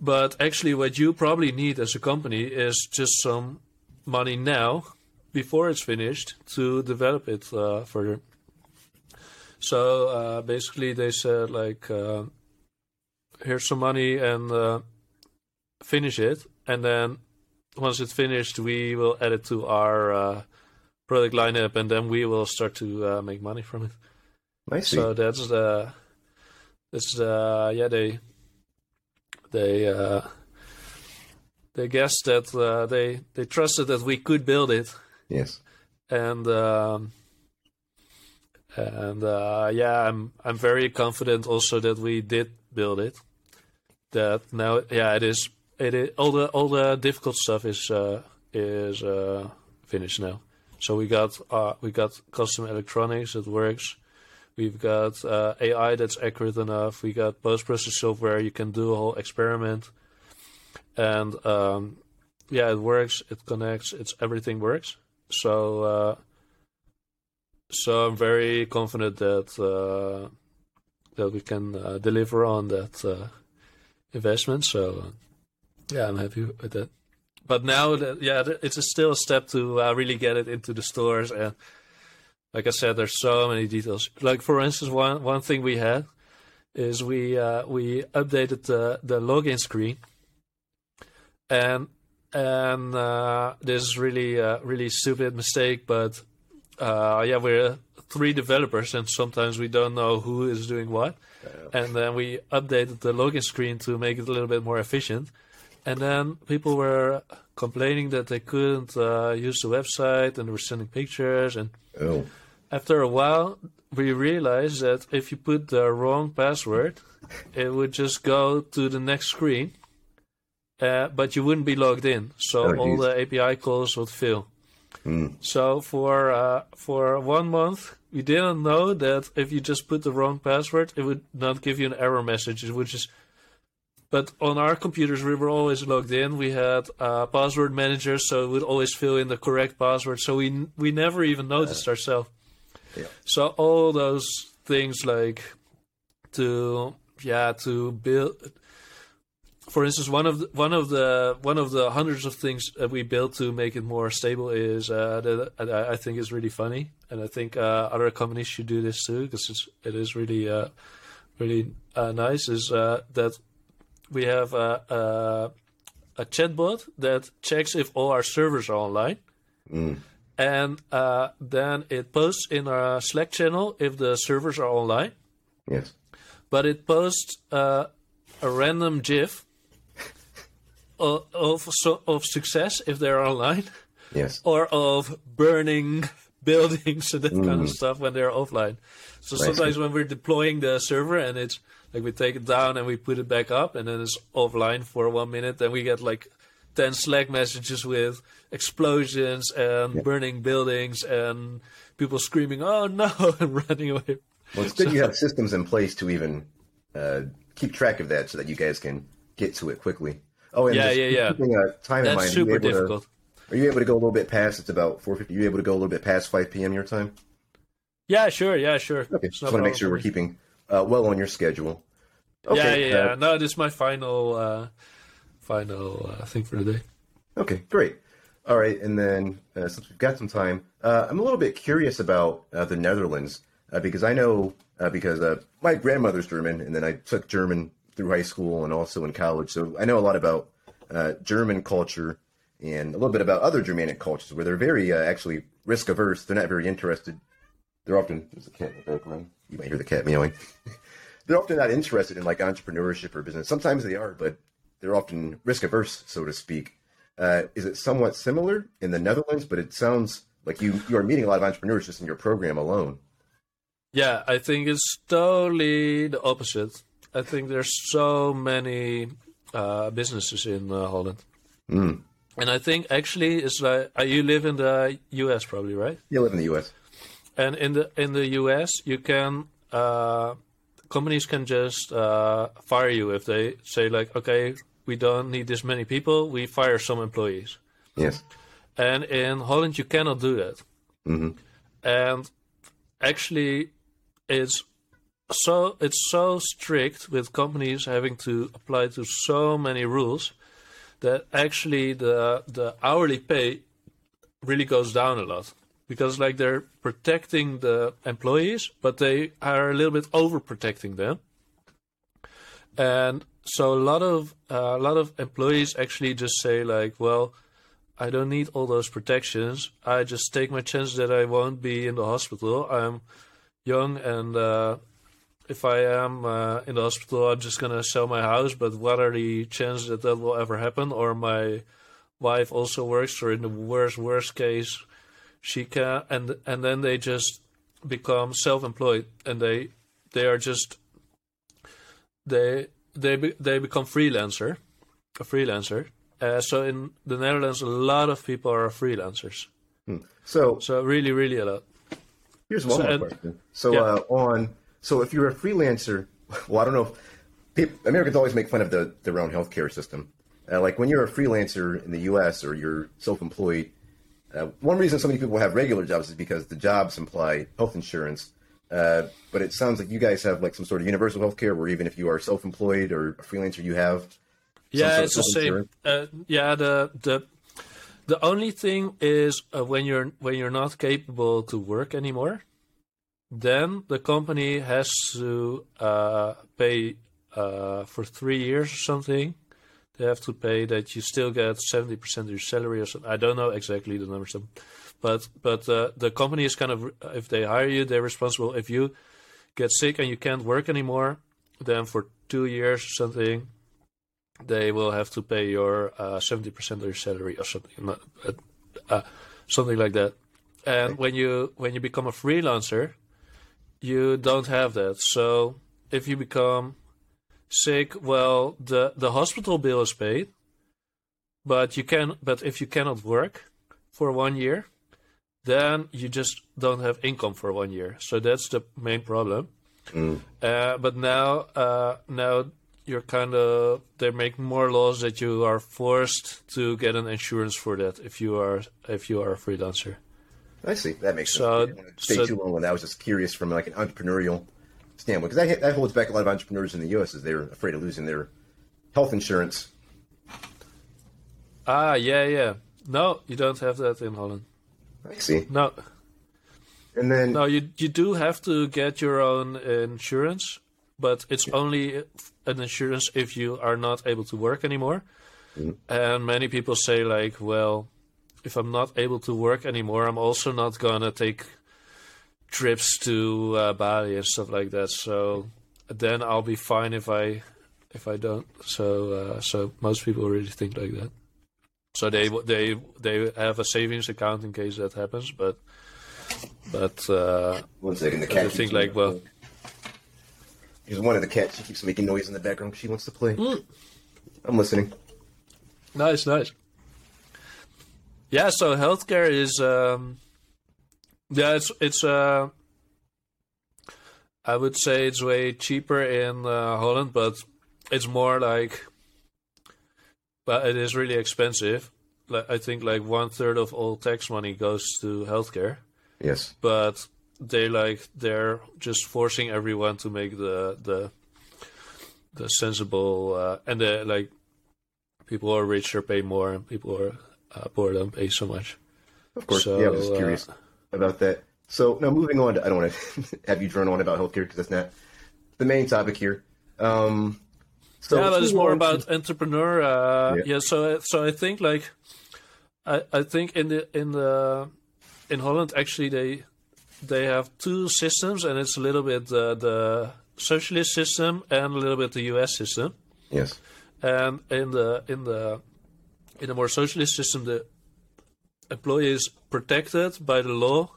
But actually, what you probably need as a company is just some money now, before it's finished, to develop it uh, further. So uh, basically, they said like, uh, "Here's some money and uh, finish it, and then once it's finished, we will add it to our uh, product lineup, and then we will start to uh, make money from it." I see. So that's the that's the yeah they they uh, they guessed that uh, they they trusted that we could build it yes. and um, and uh, yeah I'm I'm very confident also that we did build it that now yeah it is it is all the all the difficult stuff is uh, is uh, finished now so we got uh, we got custom electronics that works We've got uh, AI that's accurate enough. We got post process software. You can do a whole experiment, and um, yeah, it works. It connects. It's everything works. So uh, so I'm very confident that uh, that we can uh, deliver on that uh, investment. So yeah, I'm happy with that. But now, that, yeah, it's a still a step to uh, really get it into the stores and like I said, there's so many details. Like for instance, one one thing we had is we uh, we updated the the login screen, and and uh, this is really really stupid mistake, but uh, yeah, we're three developers, and sometimes we don't know who is doing what, and then we updated the login screen to make it a little bit more efficient, and then people were complaining that they couldn't uh, use the website and they were sending pictures and Oh. after a while, we realized that if you put the wrong password, it would just go to the next screen, uh, but you wouldn't be logged in. So Oh, all the API calls would fail. Hmm. So for uh, for one month, we didn't know that if you just put the wrong password, it would not give you an error message. It would just. But on our computers, we were always logged in. We had uh, password managers, so it would always fill in the correct password. So we we never even noticed ourselves. yeah. So all those things like to yeah to build. For instance, one of the, one of the one of the hundreds of things that we built to make it more stable is uh, that I think is really funny, and I think uh, other companies should do this too because it's it is really uh, really uh, nice. Is uh, that we have a, a a chatbot that checks if all our servers are online, Mm. and uh, then it posts in our Slack channel if the servers are online. Yes. But it posts uh, a random GIF of of, of success if they're online, Yes. or of burning buildings and that kind of stuff when they're offline. So Right. sometimes when we're deploying the server and it's like we take it down and we put it back up and then it's offline for one minute, then we get like 10 Slack messages with explosions and burning buildings and people screaming, oh no, and running away. Well, it's good you have systems in place to even uh, keep track of that, so that you guys can get to it quickly. Oh, Yeah, yeah, yeah. Keeping a time in That's mind. are you super able to- difficult. are you able to go a little bit past? It's about four fifty. Are you able to go a little bit past five p.m. your time? Yeah, sure, yeah, sure. Okay. It's Just no want to make sure we're keeping uh, well on your schedule. yeah, yeah, yeah. uh, no, this is my final, uh, final uh, thing for the day. Okay, great. All right, and then uh, since we've got some time, uh, I'm a little bit curious about uh, the Netherlands uh, because I know uh, because uh, my grandmother's German, and then I took German through high school and also in college, so I know a lot about uh, German culture and a little bit about other Germanic cultures where they're very uh, actually risk averse. They're not very interested. They're often there's a cat in the background. You might hear the cat meowing. they're often not interested in like entrepreneurship or business. Sometimes they are, but they're often risk averse, so to speak. Uh, is it somewhat similar in the Netherlands? But it sounds like you you are meeting a lot of entrepreneurs just in your program alone. Yeah, I think it's totally the opposite. I think there's so many uh, businesses in uh, Holland, Mm. and I think actually it's like uh, you live in the U.S. probably, right? You live in the U.S. And in the in the U.S. you can uh, companies can just uh, fire you if they say like, okay, we don't need this many people, we fire some employees. Yes. And in Holland you cannot do that. hmm and actually it's so it's so strict with companies having to apply to so many rules that actually the the hourly pay really goes down a lot because like they're protecting the employees but they are a little bit overprotecting them and so a lot of uh, a lot of employees actually just say like well I don't need all those protections. I just take my chance that I won't be in the hospital. I'm young, and uh, if I am uh, in the hospital, I'm just gonna sell my house. But what are the chances that that will ever happen? Or my wife also works, or in the worst worst case, she can, and and then they just become self-employed, and they they are just they they be, they become freelancer, a freelancer. Uh, so in the Netherlands, a lot of people are freelancers. So So really, really a lot. here's one So, more and- question. So yeah. uh, on so if you're a freelancer, well, I don't know. If, people, Americans always make fun of the their own healthcare system. Uh, like when you're a freelancer in the U.S. or you're self-employed, uh, one reason so many people have regular jobs is because the jobs imply health insurance. Uh, but it sounds like you guys have like some sort of universal health care where even if you are self-employed or a freelancer, you have Yeah, it's the same. Uh, yeah, the the the only thing is uh, when you're when you're not capable to work anymore, then the company has to uh, pay uh, for three years or something. They have to pay that you still get seventy percent of your salary or something. I don't know exactly the numbers, but but uh, the company is kind of if they hire you, they're responsible. If you get sick and you can't work anymore, then for two years or something, they will have to pay your uh, seventy percent of your salary or something, uh, uh, something like that. And when you when you become a freelancer, you don't have that. So if you become sick, well, the the hospital bill is paid, but you can but if you cannot work for one year, then you just don't have income for one year. So that's the main problem. Uh, but now, uh, now you're kind of they make more laws that you are forced to get an insurance for that if you are if you are a freelancer. I see. That makes So- sense. I didn't want to stay so- too long on that. I was just curious from like an entrepreneurial standpoint because that, that holds back a lot of entrepreneurs in the U.S. is they're afraid of losing their health insurance. Ah, yeah, yeah. No, you don't have that in Holland. I see. No, And then no, you you do have to get your own insurance, but it's only an insurance if you are not able to work anymore. And many people say like, well, if I'm not able to work anymore, I'm also not gonna take trips to uh, Bali and stuff like that. So then I'll be fine if I if I don't. So uh, so most people really think like that. So they they they have a savings account in case that happens, but but uh, one second, the I cat. think keeps like well, Here's one of the cats. She keeps making noise in the background. She wants to play. Hmm. I'm listening. nice, nice. Yeah, so healthcare is um, yeah, it's it's uh, I would say it's way cheaper in uh, Holland, but it's more like, but it is really expensive. Like I think like one third of all tax money goes to healthcare. Yes. but they like they're just forcing everyone to make the the the sensible uh, and the like people who are richer pay more and people who are uh, poor don't pay so much. Of course, So, yeah, I was just uh, curious about that. So now moving on, to, I don't want to have you drone on about healthcare because that's not the main topic here. Um, so yeah, but it's more on to- about entrepreneur. Uh, Yeah. yeah. so so I think like I I think in the in the in Holland actually they they have two systems and it's a little bit uh, the socialist system and a little bit the U.S. system. yes, And in the in the in a more socialist system, the employee is protected by the law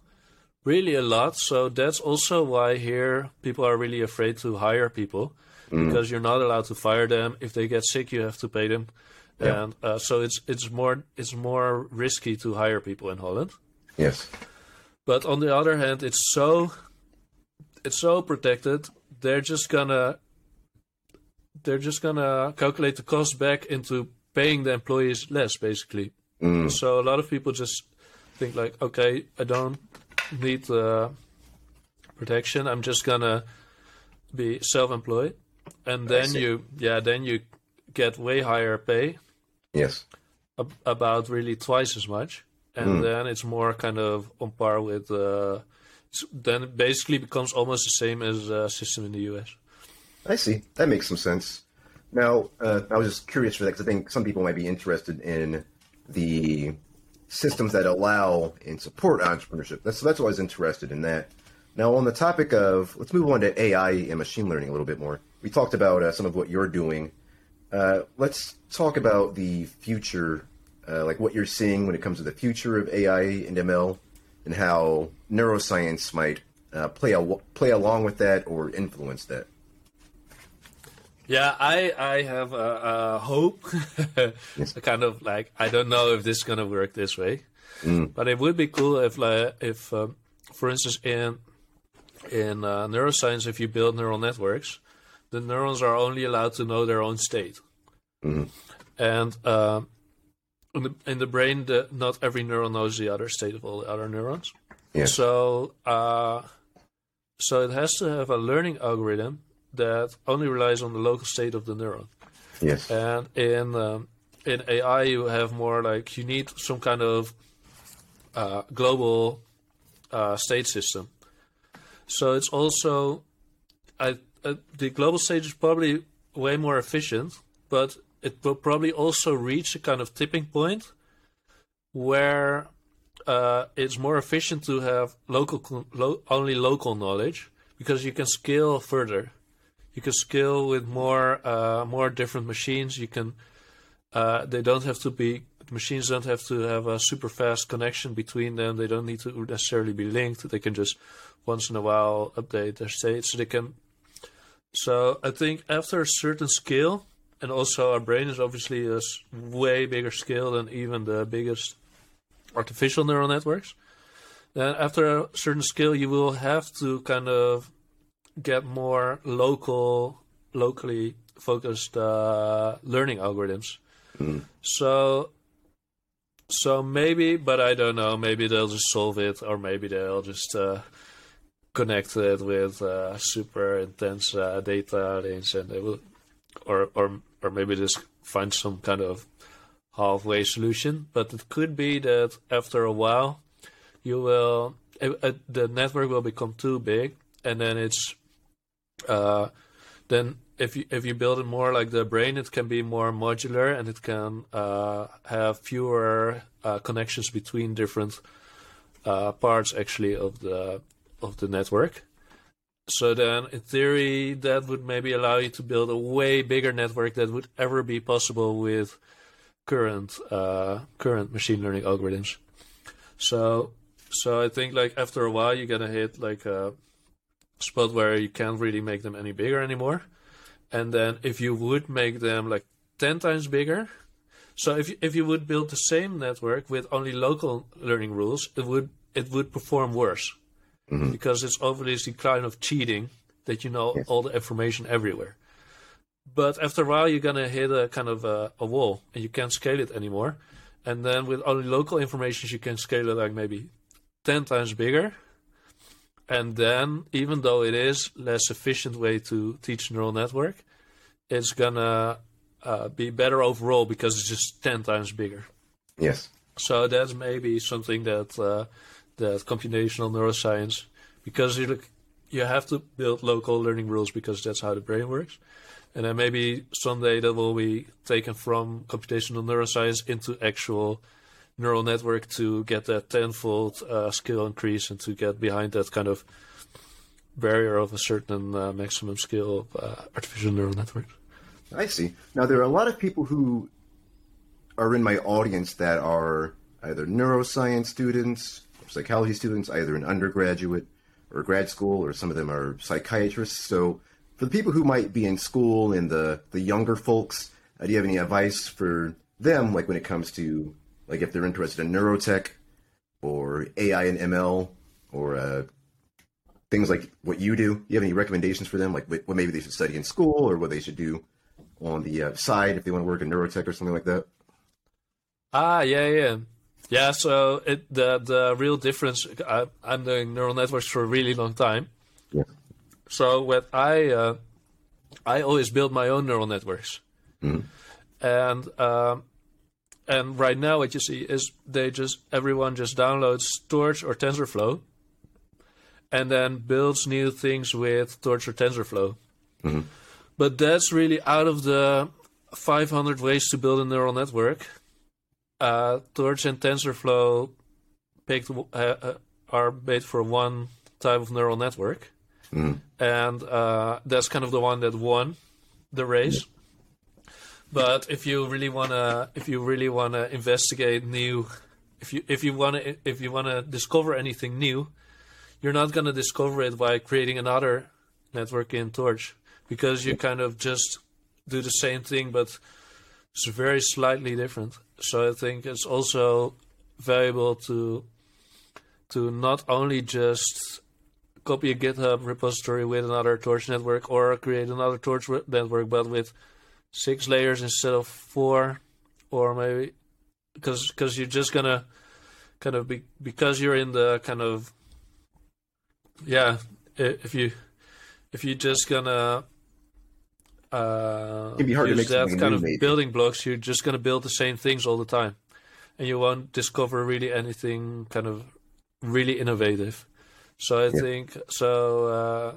really a lot. So that's also why here people are really afraid to hire people because you're not allowed to fire them. If they get sick, you have to pay them, Yeah. and uh, so it's it's more it's more risky to hire people in Holland. yes, But on the other hand, it's so it's so protected. They're just gonna they're just gonna calculate the cost back into paying the employees less, basically. Mm. So a lot of people just think like, okay, I don't need uh, protection. I'm just gonna be self-employed, and then you yeah then you get way higher pay yes, ab- about really twice as much, and Hmm. then it's more kind of on par with. Uh, then it basically becomes almost the same as a system in the US. I see. That makes some sense. Now, uh, I was just curious for that because I think some people might be interested in the systems that allow and support entrepreneurship. That's that's why I was interested in that. Now, on the topic of, let's move on to AI and machine learning a little bit more. We talked about uh, some of what you're doing. Uh, let's talk about the future, uh, like what you're seeing when it comes to the future of AI and ML, and how neuroscience might uh, play al- play along with that or influence that. Yeah, I I have a, a hope, a kind of like I don't know if this is gonna work this way, but it would be cool if like if um, for instance in in uh, neuroscience if you build neural networks, the neurons are only allowed to know their own state, and uh, in the in the brain, the, not every neuron knows the other state of all the other neurons. Yes. So, uh, so it has to have a learning algorithm that only relies on the local state of the neuron. Yes. And in um, in AI, you have more like you need some kind of uh, global uh, state system. So it's also, I, uh, the global state is probably way more efficient, but it will probably also reach a kind of tipping point where uh, it's more efficient to have local lo- only local knowledge because you can scale further. You can scale with more uh, more different machines. You can uh, they don't have to be machines don't have to have a super fast connection between them. They don't need to necessarily be linked. They can just once in a while update their state. So they can. So I think after a certain scale, and also our brain is obviously a way bigger scale than even the biggest artificial neural networks. Then after a certain scale, you will have to kind of get more local, locally focused uh, learning algorithms. So, so maybe, but I don't know. Maybe they'll just solve it, or maybe they'll just uh, connect it with uh, super intense uh, data links, and they will, or or or maybe just find some kind of halfway solution. But it could be that after a while, you will the network will become too big, and then it's uh, then if you if you build it more like the brain, it can be more modular and it can uh, have fewer uh, connections between different uh, parts actually of the of the network. So then, in theory, that would maybe allow you to build a way bigger network that would ever be possible with current uh, current machine learning algorithms. So, so I think like after a while, you're gonna hit like a spot where you can't really make them any bigger anymore. And then if you would make them like ten times bigger, so if you, if you would build the same network with only local learning rules, it would it would perform worse mm-hmm. because it's obviously the kind of cheating that you know all the information everywhere. But after a while, you're gonna hit a kind of a, a wall, and you can't scale it anymore. And then with only local information, you can scale it like maybe ten times bigger. And then even though it is less efficient way to teach neural network, it's gonna uh, be better overall because it's just ten times bigger. Yes. So that's maybe something that uh, that computational neuroscience, because you look, you have to build local learning rules because that's how the brain works, and then maybe someday that will be taken from computational neuroscience into actual neural network to get that tenfold uh, skill increase and to get behind that kind of barrier of a certain uh, maximum skill of uh, artificial neural networks. I see. Now there are a lot of people who are in my audience that are either neuroscience students psychology students, either an undergraduate or grad school, or some of them are psychiatrists. So for the people who might be in school and the, the younger folks, uh, do you have any advice for them, like when it comes to, like if they're interested in neurotech or AI and ML or uh, things like what you do? Do you have any recommendations for them, like what maybe they should study in school or what they should do on the uh, side if they want to work in neurotech or something like that? Ah, yeah, yeah, yeah. So it, the the real difference. I, I'm doing neural networks for a really long time. Yeah. So what I uh, I always build my own neural networks, Mhm. and um, and right now what you see is they just everyone just downloads Torch or TensorFlow, and then builds new things with Torch or TensorFlow. Mhm. But that's really out of the 500 ways to build a neural network. Uh, Torch and TensorFlow picked uh, uh, are made for one type of neural network Mhm. and uh, that's kind of the one that won the race. But if you really wanna, if you really wanna investigate new, if you if you wanna if you wanna discover anything new, you're not gonna discover it by creating another network in Torch because you kind of just do the same thing, but it's very slightly different. So I think it's also valuable to to not only just copy a GitHub repository with another Torch network or create another Torch network, but with six layers instead of four, or maybe because because you're just gonna kind of be because you're in the kind of yeah if you if you're just gonna uh, It'd be hard to use make that kind of maybe. building blocks, you're just gonna build the same things all the time, and you won't discover really anything kind of really innovative. So I Yeah. think so. Uh,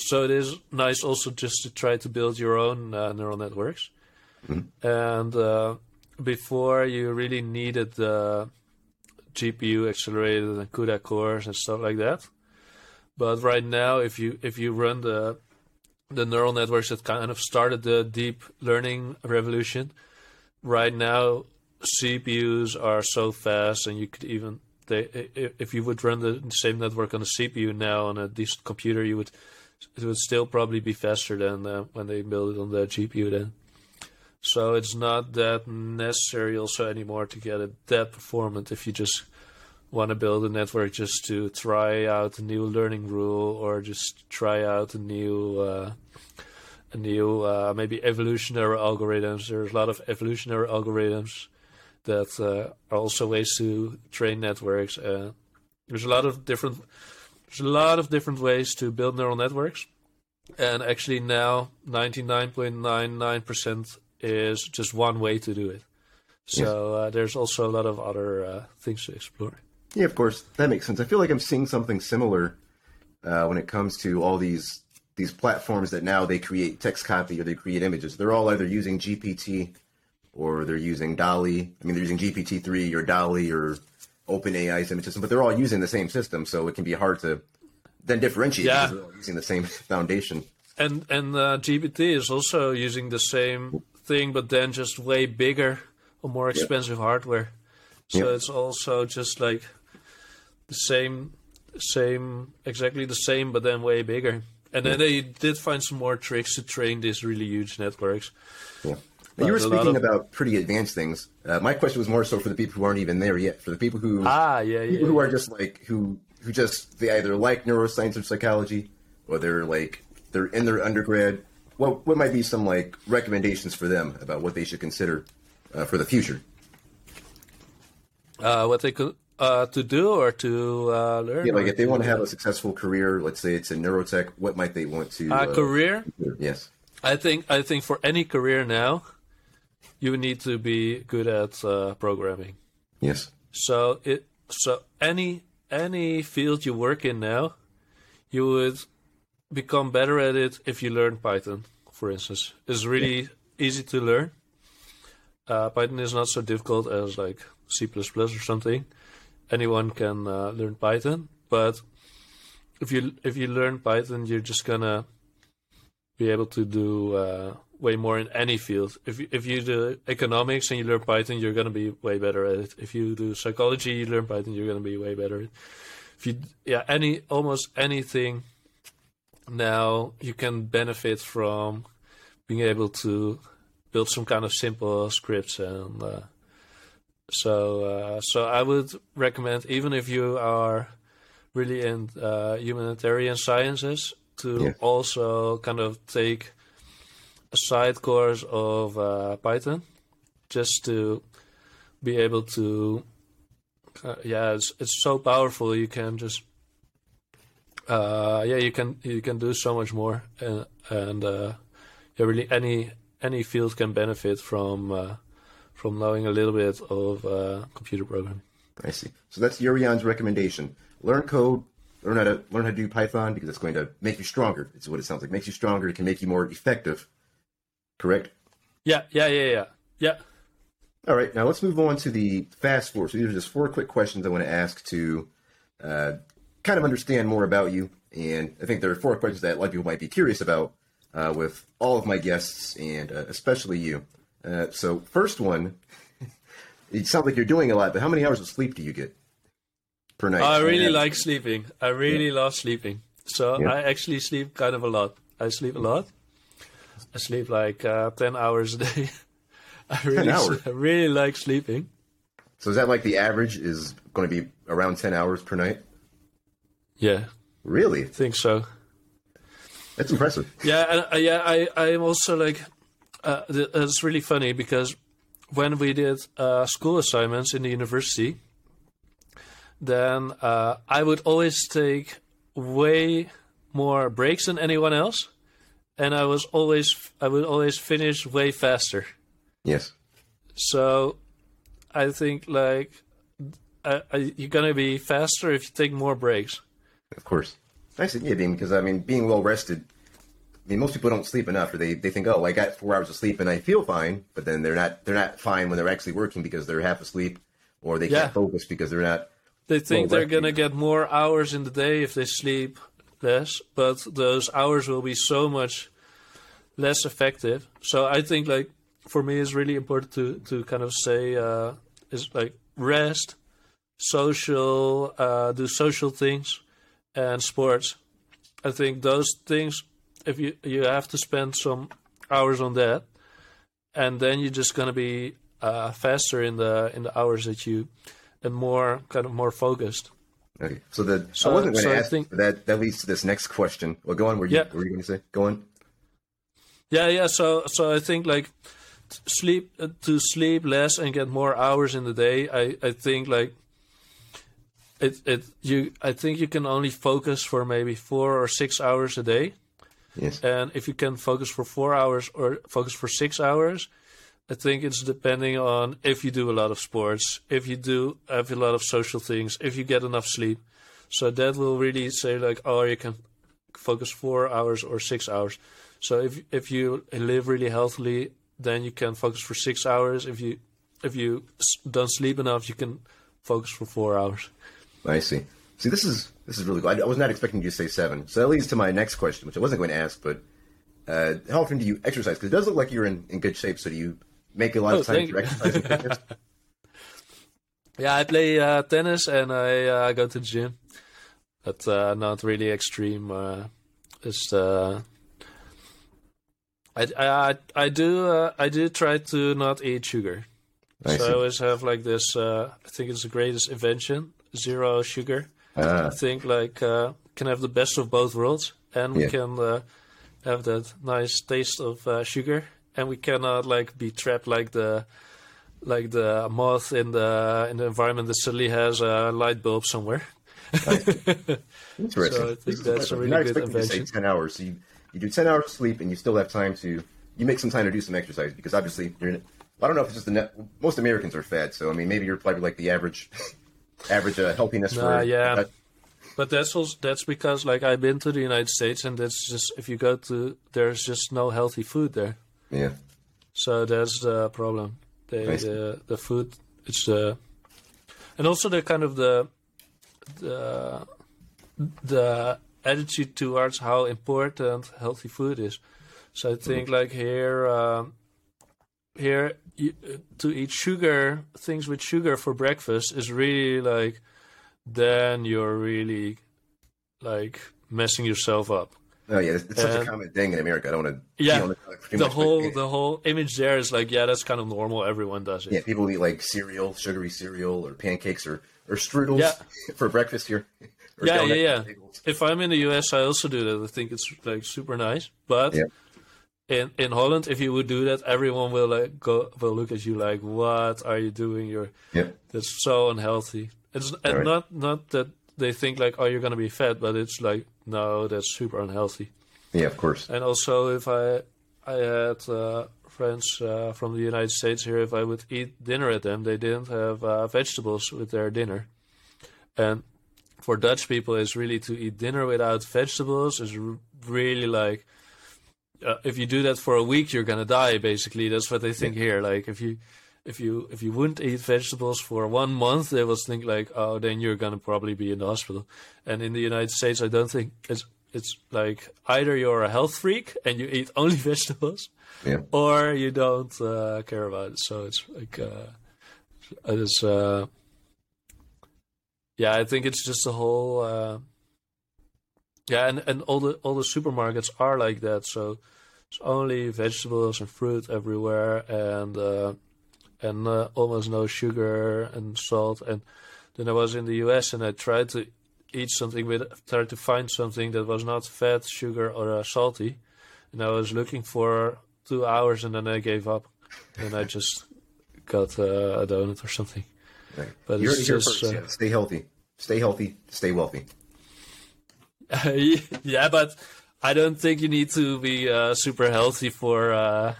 so it is nice also just to try to build your own uh, neural networks. Mhm. And uh, before you really needed the GPU accelerated and CUDA cores and stuff like that. But right now, if you if you run the the neural networks that kind of started the deep learning revolution, right now CPUs are so fast, and you could even they if you would run the same network on a CPU now on a decent computer, you would it would still probably be faster than uh, when they build it on the GPU then. So it's not that necessary also anymore to get it that performant if you just want to build a network just to try out a new learning rule or just try out a new uh, a new uh, maybe evolutionary algorithms. There's a lot of evolutionary algorithms that uh, are also ways to train networks. Uh, there's a lot of different there's a lot of different ways to build neural networks, and actually now 99.99% is just one way to do it. So uh, there's also a lot of other uh, things to explore. Yeah, of course, that makes sense. I feel like I'm seeing something similar uh, when it comes to all these these platforms that now they create text copy or they create images. They're all either using GPT or they're using DALL-E. I mean, they're using GPT three or DALL-E or OpenAI's image system, but they're all using the same system, so it can be hard to then differentiate Yeah. because they're all using the same foundation. And and uh, GPT is also using the same thing, but then just way bigger or more expensive hardware. So Yeah. it's also just like the same, same, exactly the same, but then way bigger. And then they did find some more tricks to train these really huge networks. Yeah. You were But a lot speaking of- about pretty advanced things. Uh, my question was more so for the people who aren't even there yet. For the people who Ah, yeah, yeah. who are just like who who just they either like neuroscience or psychology or they're like they're in their undergrad what what might be some like recommendations for them about what they should consider uh, for the future Uh, what they could uh, to do or to uh, learn. Yeah, like if they want to have a successful career, let's say it's in neurotech, what might they want to? uh, career. Yes. I think I think for any career now, you need to be good at uh, programming. Yes. So it so any any field you work in now, you would become better at it if you learn Python, for instance. It's really easy to learn. Uh, Python is not so difficult as like C++ or something. Anyone can uh, learn Python, but if you if you learn Python, you're just gonna be able to do uh, way more in any field. If you, if you do economics and you learn Python, you're gonna be way better at it. If you do psychology, you learn Python, you're gonna be way better. At it. If you yeah any almost anything now you can benefit from being able to build some kind of simple scripts and uh, so uh, so I would recommend even if you are really in uh, humanitarian sciences to Yeah. also kind of take a side course of uh, Python just to be able to uh, yeah it's it's so powerful you can just uh, yeah you can you can do so much more and and uh, yeah really any any field can benefit from uh, from knowing a little bit of uh, computer programming I see. So that's Jurriaan's recommendation. Learn code, learn how to learn how to do Python because it's going to make you stronger. It's what it sounds like. Makes you stronger. It can make you more effective. Correct. yeah yeah yeah yeah yeah All right. Now let's move on to the fast four. So these are just four quick questions I want to ask to uh, kind of understand more about you. And I think there are four questions that a lot of people might be curious about uh, with all of my guests and uh, especially you. Uh, so first one, it sounds like you're doing a lot, but how many hours of sleep do you get per night? I really like sleeping. I really love sleeping. So Yeah. I actually sleep kind of a lot. I sleep a lot. I sleep like uh, 10 hours a day. I really, hours? I really like sleeping. So is that like the average is going to be around 10 hours per night? Yeah, Really? I think so. That's impressive. Yeah, and, uh, yeah. I I'm also like, uh, th- it's really funny because when we did uh, school assignments in the university, then uh, I would always take way more breaks than anyone else, and I was always I would always finish way faster. Yes. So I think like uh, uh, you're gonna be faster if you take more breaks. Of course. I see. Yeah, being because I mean, being well rested. I mean, most people don't sleep enough, or they, they think, oh, I got four hours of sleep and I feel fine, but then they're not they're not fine when they're actually working because they're half asleep, or they Yeah. can't focus because they're not. They think Well, they're gonna get more hours in the day if they sleep less, but those hours will be so much less effective. So I think like for me it's really important to to kind of say uh, is like rest, social, uh, do social things, and sports. I think those things, if you you have to spend some hours on that, and then you're just gonna be uh, faster in the in the hours that you and more kind of more focused. Okay, so the So- I wasn't going to I ask think- that. That leads to this next question. Well, go on. Were you Yeah. were you going to say? Go on. Yeah, yeah. So, so I think like sleep uh, to sleep less and get more hours in the day. I, I think like it, it. You, I think you can only focus for maybe four or six hours a day. Yes. And if you can focus for four hours or focus for six hours, I think it's depending on if you do a lot of sports, if you do have a lot of social things, if you get enough sleep. So that will really say like, oh, you can focus four hours or six hours. So if if you live really healthily, then you can focus for six hours. If you if you don't sleep enough, you can focus for four hours. I see. See, this is this is really cool. I, I was not expecting you to say seven. So that leads to my next question, which I wasn't going to ask, but uh, how often do you exercise? Because it does look like you're in, in good shape. So do you make a lot Oh, of time for exercise? Yeah, I play uh, tennis and I uh, go to the gym, but uh, not really extreme. Uh, just uh, I, I I do uh, I do try to not eat sugar. I so I always have like this. Uh, I think it's the greatest invention: zero sugar. Ah, I think like uh, can have the best of both worlds, and we can uh, have that nice taste of uh, sugar, and we cannot like be trapped like the like the moth in the in the environment that suddenly has a light bulb somewhere. Interesting. So I think that's a really good expecting to say invention. ten hours. So you, you do ten hours of sleep, and you still have time to you make some time to do some exercise because obviously you're. In, I don't know if it's just the net. Most Americans are fat, so I mean maybe you're probably like the average average uh, healthiness Nah, for yeah. uh, But that's also that's because like I've been to the United States and that's just if you go to there's just no healthy food there. yeah. So that's the problem. They, see. the the food it's the and also the kind of the the the attitude towards how important healthy food is. So I think like here um, here you, to eat sugar things with sugar for breakfast is really like then you're really like messing yourself up. Oh yeah, it's, it's such a common thing in America. I don't want to Yeah, the, whole the whole image there is like yeah that's kind of normal everyone does it yeah, people eat like cereal, sugary cereal, or pancakes, or or strudels Yeah. for breakfast here. Yeah, yeah, yeah. if I'm in the US, I also do that. I think it's like super nice. But Yeah. in in Holland, if you would do that, everyone will like go will look at you like, "What are you doing? You're Yeah, that's so unhealthy." It's and Right. not not that they think like, "Oh, you're gonna be fat," but it's like, no, that's super unhealthy. yeah, of course. And also, if I I had uh, friends uh, from the United States here, if I would eat dinner at them, they didn't have uh, vegetables with their dinner. And for Dutch people, is really to eat dinner without vegetables is r- really like uh, if you do that for a week, you're gonna die. Basically, that's what they think here. Like if you if you if you wouldn't eat vegetables for one month, they will think like, oh, then you're gonna probably be in the hospital. And in the United States, I don't think it's it's like either you're a health freak and you eat only vegetables, Yeah. or you don't uh, care about it. So it's like uh, it's uh, yeah, I think it's just a whole uh, yeah, and, and all the all the supermarkets are like that. So it's only vegetables and fruit everywhere, and uh, and uh, almost no sugar and salt. And then I was in the U.S. and I tried to eat something with tried to find something that was not fat, sugar, or uh, salty. And I was looking for two hours, and then I gave up, and I just got uh, a donut or something. Right. But You're it's here just, first. uh, yeah. Stay healthy. Stay healthy. Stay wealthy. yeah, but I don't think you need to be uh, super healthy for. Uh,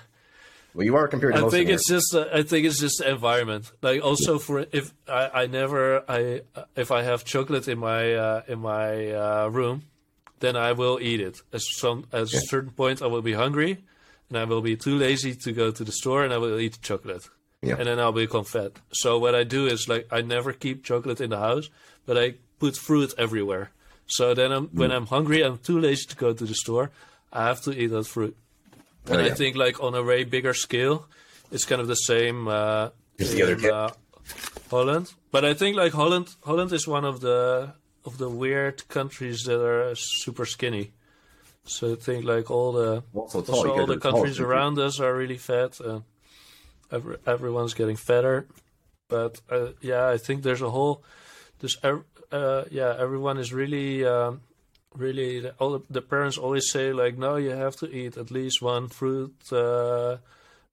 Well, you are compared to I most think it's just uh, I think it's just the environment. Like also for if I, I never I if I have chocolate in my uh, in my uh, room, then I will eat it. At some at a certain point, I will be hungry, and I will be too lazy to go to the store, and I will eat chocolate. Yeah. And then I'll become fat. So what I do is like I never keep chocolate in the house, but I put fruit everywhere. So then I'm, Mm. when I'm hungry, I'm too lazy to go to the store. I have to eat that fruit. Oh, And I think like on a way bigger scale, it's kind of the same. Uh, Just the other in, uh, Holland, but I think like Holland, Holland is one of the of the weird countries that are super skinny. So I think like all the Well, so tall. also all the countries around us are really fat, and every, everyone's getting fatter. But uh, yeah, I think there's a whole, ev- uh, yeah, everyone is really, um, really. All the, the parents always say like, no, you have to eat at least one fruit uh,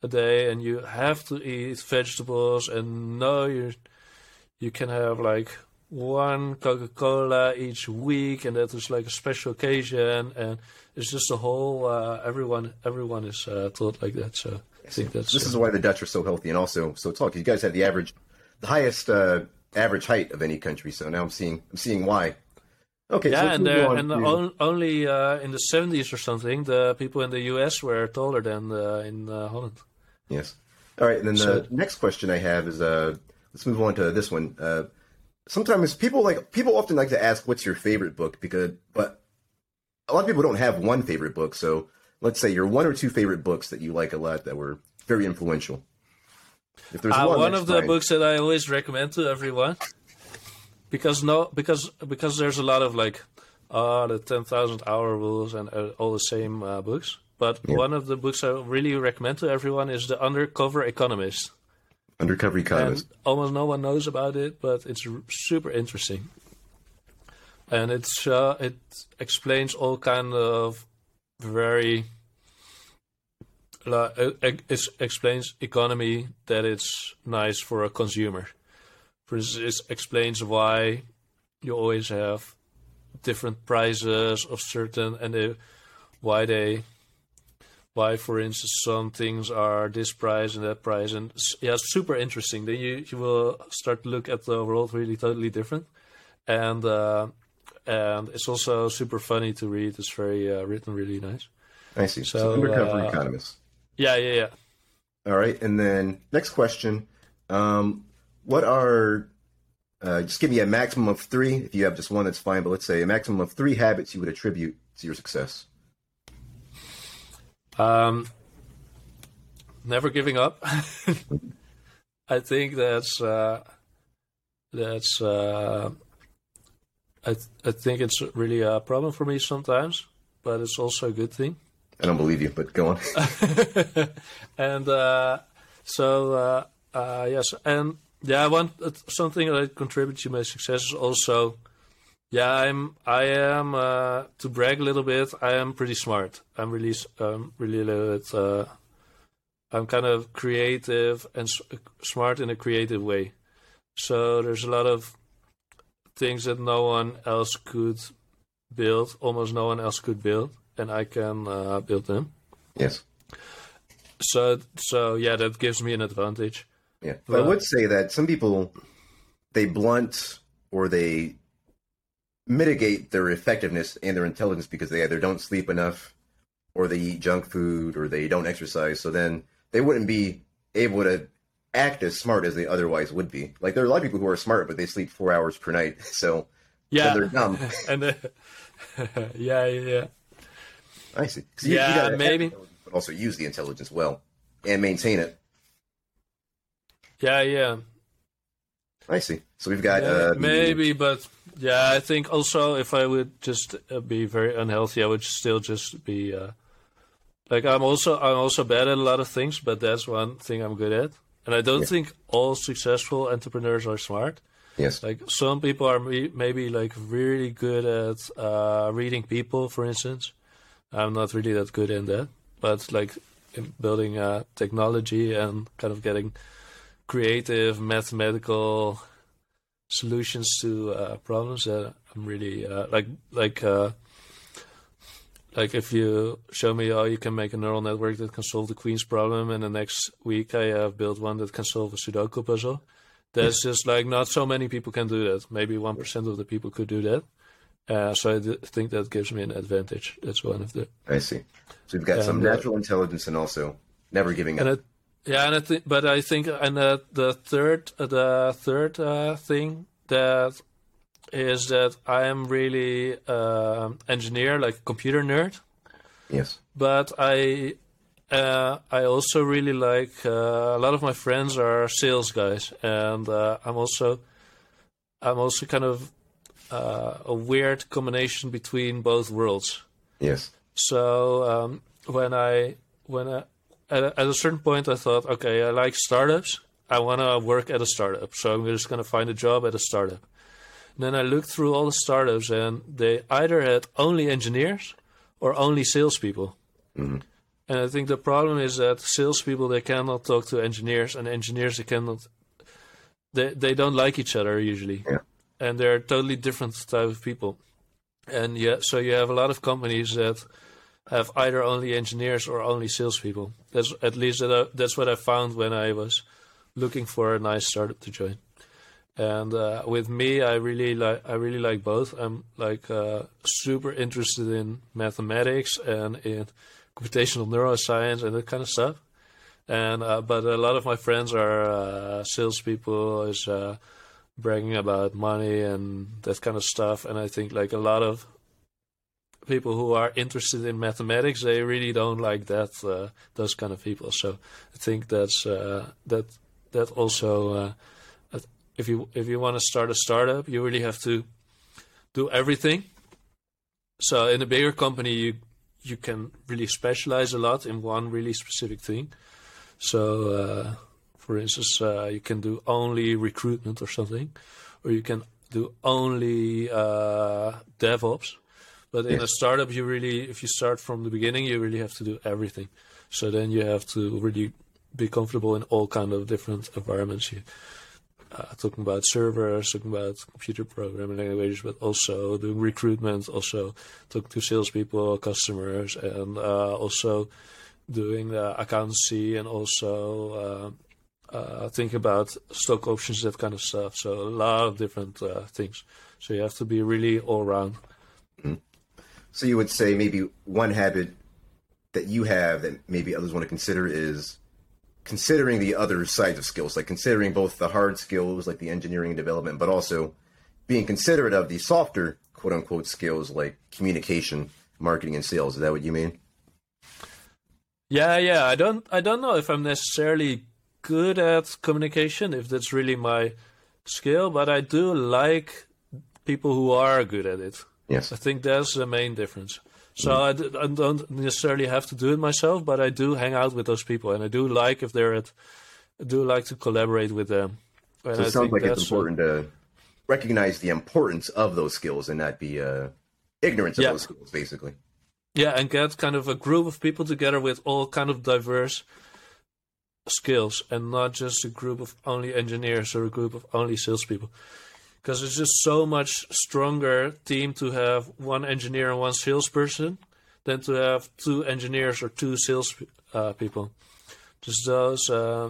a day, and you have to eat vegetables, and no, you you can have like one Coca Cola each week, and that is like a special occasion, and it's just a whole. Uh, everyone, everyone is uh, taught like that. So I think that's This uh, is why the Dutch are so healthy and also so tall. 'cause you guys have the average, the highest uh, average height of any country. So now I'm seeing, I'm seeing why. Okay. yeah, let's and uh, and on, only uh, in the seventies or something, the people in the U.S. were taller than uh, in uh, Holland. Yes. All right. And then the next question I have is, uh, let's move on to this one. Uh, sometimes people like people often like to ask, "What's your favorite book?" Because, but a lot of people don't have one favorite book. So let's say your one or two favorite books that you like a lot that were very influential. If there's Uh, one, one of the fine. books that I always recommend to everyone, because no, because because there's a lot of like, uh, the ten thousand hour rules and uh, all the same uh, books. But one of the books I really recommend to everyone is the Undercover Economist. Undercover And Economist. almost no one knows about it, but it's r- super interesting. And it's uh, it explains all kind of very it, it explains economy that it's nice for a consumer. For instance, it explains why you always have different prices of certain and they, why they why for instance some things are this price and that price. And yeah super interesting. Then you, you will start to look at the world really totally different. And uh, and it's also super funny to read it's very uh, written really nice i see so, so undercover uh, economist yeah yeah yeah all right and then next question um, what are uh, just give me a maximum of three. If you have just one, that's fine. But let's say a maximum of three habits you would attribute to your success. Um, never giving up. I think that's uh, that's. Uh, I th- I think it's really a problem for me sometimes, but it's also a good thing. I don't believe you, but go on. and uh, so uh, uh, yes, and yeah, I want uh, something that contributes to my success is also, yeah, I'm I am uh, to brag a little bit. I am pretty smart. I'm really um, really a little bit. Uh, I'm kind of creative and s- smart in a creative way. So there's a lot of things that no one else could build. Almost no one else could build, and I can uh, build them. Yes. So so yeah, that gives me an advantage. Yeah, but I would say that some people they blunt or they mitigate their effectiveness and their intelligence because they either don't sleep enough or they eat junk food or they don't exercise. So then they wouldn't be able to act as smart as they otherwise would be. Like there are a lot of people who are smart, but they sleep four hours per night. So yeah, they're dumb. and uh, yeah, yeah, yeah. I see. You, yeah, you maybe. But also use the intelligence well and maintain it. Yeah, yeah. I see. So we've got yeah, uh, maybe, but yeah, I think also if I would just uh, be very unhealthy, I would still just be uh, like I'm also I'm also bad at a lot of things, but that's one thing I'm good at. And I don't yeah. think all successful entrepreneurs are smart. Yes. Like some people are maybe like really good at uh, reading people, for instance. I'm not really that good in that, but like in building uh, technology and kind of getting creative mathematical solutions to uh, problems that I'm really uh, like like uh, like if you show me oh you can make a neural network that can solve the queen's problem and the next week I have built one that can solve a Sudoku puzzle. There's just like not so many people can do that. Maybe one percent of the people could do that. Uh, so I think that gives me an advantage. That's one of the. I see. So we've got and, some uh, natural intelligence and also never giving up. It, yeah, and I think, but I think, and uh, the third, uh, the third uh, thing that is that I am really uh, engineer, like computer nerd. Yes. But I, uh, I also really like uh, a lot of my friends are sales guys, and uh, I'm also, I'm also kind of uh, a weird combination between both worlds. Yes. So um, when I when I at a, at a certain point, I thought, okay, I like startups. I want to work at a startup, so I'm just going to find a job at a startup. And then I looked through all the startups, and they either had only engineers or only salespeople. Mm-hmm. And I think the problem is that salespeople they cannot talk to engineers, and engineers they cannot. They they don't like each other usually, yeah. and they're totally different type of people. And yeah, so you have a lot of companies that have either only engineers or only salespeople. That's at least that I, that's what I found when I was looking for a nice startup to join. And uh, with me, I really like I really like both. I'm like uh, super interested in mathematics and in computational neuroscience and that kind of stuff. And uh, but a lot of my friends are uh, salespeople, is uh, bragging about money and that kind of stuff. And I think like a lot of people who are interested in mathematics they really don't like that uh, those kind of people so i think that's that that also if you if you want to start a startup you really have to do everything so in a bigger company you you can really specialize a lot in one really specific thing so uh, for instance uh, you can do only recruitment or something or you can do only uh, devops but in yes. a startup, you really, if you start from the beginning, you really have to do everything. So then you have to really be comfortable in all kind of different environments. You, uh, talking about servers, talking about computer programming languages, but also doing recruitment, also talking to salespeople, customers, and uh, also doing uh, accountancy and also uh, uh, think about stock options, that kind of stuff. So a lot of different uh, things. So you have to be really all round. Mm-hmm. So you would say maybe one habit that you have that maybe others want to consider is considering the other sides of skills, like considering both the hard skills, like the engineering and development, but also being considerate of the softer quote unquote skills like communication, marketing, and sales. Is that what you mean? Yeah, yeah. I don't I don't know if I'm necessarily good at communication, if that's really my skill, but I do like people who are good at it. Yes. I think that's the main difference. So mm. I d- I don't necessarily have to do it myself, but I do hang out with those people, and I do like if they're at, I do like to collaborate with them. And so it I sounds like it's important to recognize the importance of those skills and not be uh, ignorant of yeah. those skills, basically. Yeah, and get kind of a group of people together with all kind of diverse skills, and not just a group of only engineers or a group of only salespeople because it's just so much stronger team to have one engineer and one salesperson than to have two engineers or two sales uh, people. Just those, uh,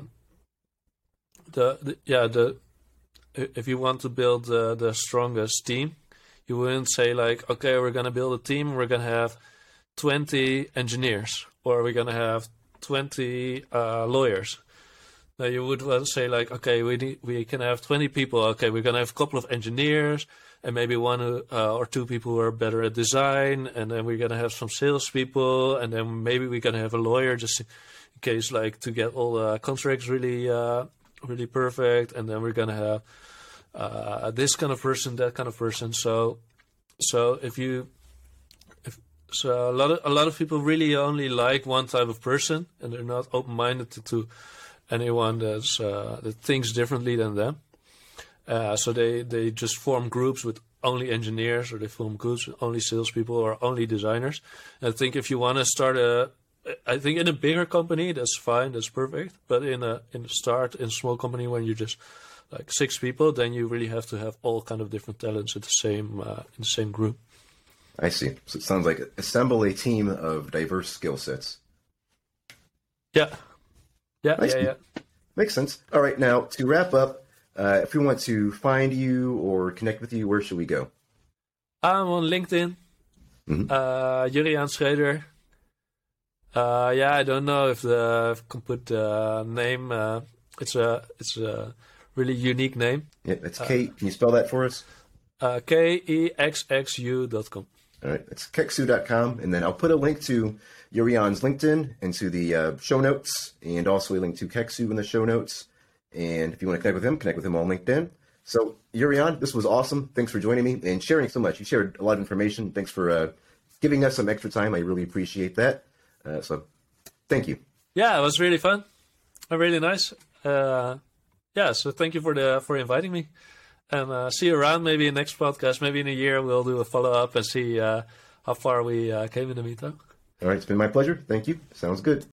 the, the, yeah the if you want to build the, the strongest team, you wouldn't say like, okay, we're gonna build a team, we're gonna have twenty engineers, or we're gonna have twenty uh, lawyers now you would say like, okay, we need, we can have 20 people. Okay, we're gonna have a couple of engineers and maybe one uh, or two people who are better at design, and then we're gonna have some salespeople, and then maybe we're gonna have a lawyer just in case like to get all the contracts really uh, really perfect, and then we're gonna have uh, this kind of person, that kind of person. So so if you if, so a lot of a lot of people really only like one type of person, and they're not open minded to, to anyone that's uh, that thinks differently than them. Uh, so they, they just form groups with only engineers, or they form groups with only salespeople, or only designers. And I think if you want to start a, I think in a bigger company that's fine, that's perfect. But in a in a start in a small company when you're just like six people, then you really have to have all kind of different talents in the same uh, in the same group. I see. So it sounds like assemble a team of diverse skill sets. Yeah, yeah, nice. yeah, yeah. Makes sense. All right, now to wrap up, uh, if we want to find you or connect with you, where should we go? I'm on LinkedIn. Mm-hmm. Uh, Jurriaan Schreuder. Uh, yeah, I don't know if the if I can put the name. Uh, it's a it's a really unique name. Yeah, it's K. Can you spell that for us? Uh, K E X X U dot com. All right, it's kexxu.com, and then I'll put a link to Jurriaan's LinkedIn into the uh, show notes, and also a link to Kexxu in the show notes. And if you want to connect with him, connect with him on LinkedIn. So, Jurriaan, this was awesome. Thanks for joining me and sharing so much. You shared a lot of information. Thanks for uh, giving us some extra time. I really appreciate that. Uh, so, thank you. Yeah, it was really fun. Really nice. Uh, yeah, so thank you for the for inviting me. And uh, see you around maybe in next podcast. Maybe in a year we'll do a follow up and see uh, how far we uh, came in the meetup. All right, it's been my pleasure. Thank you. Sounds good.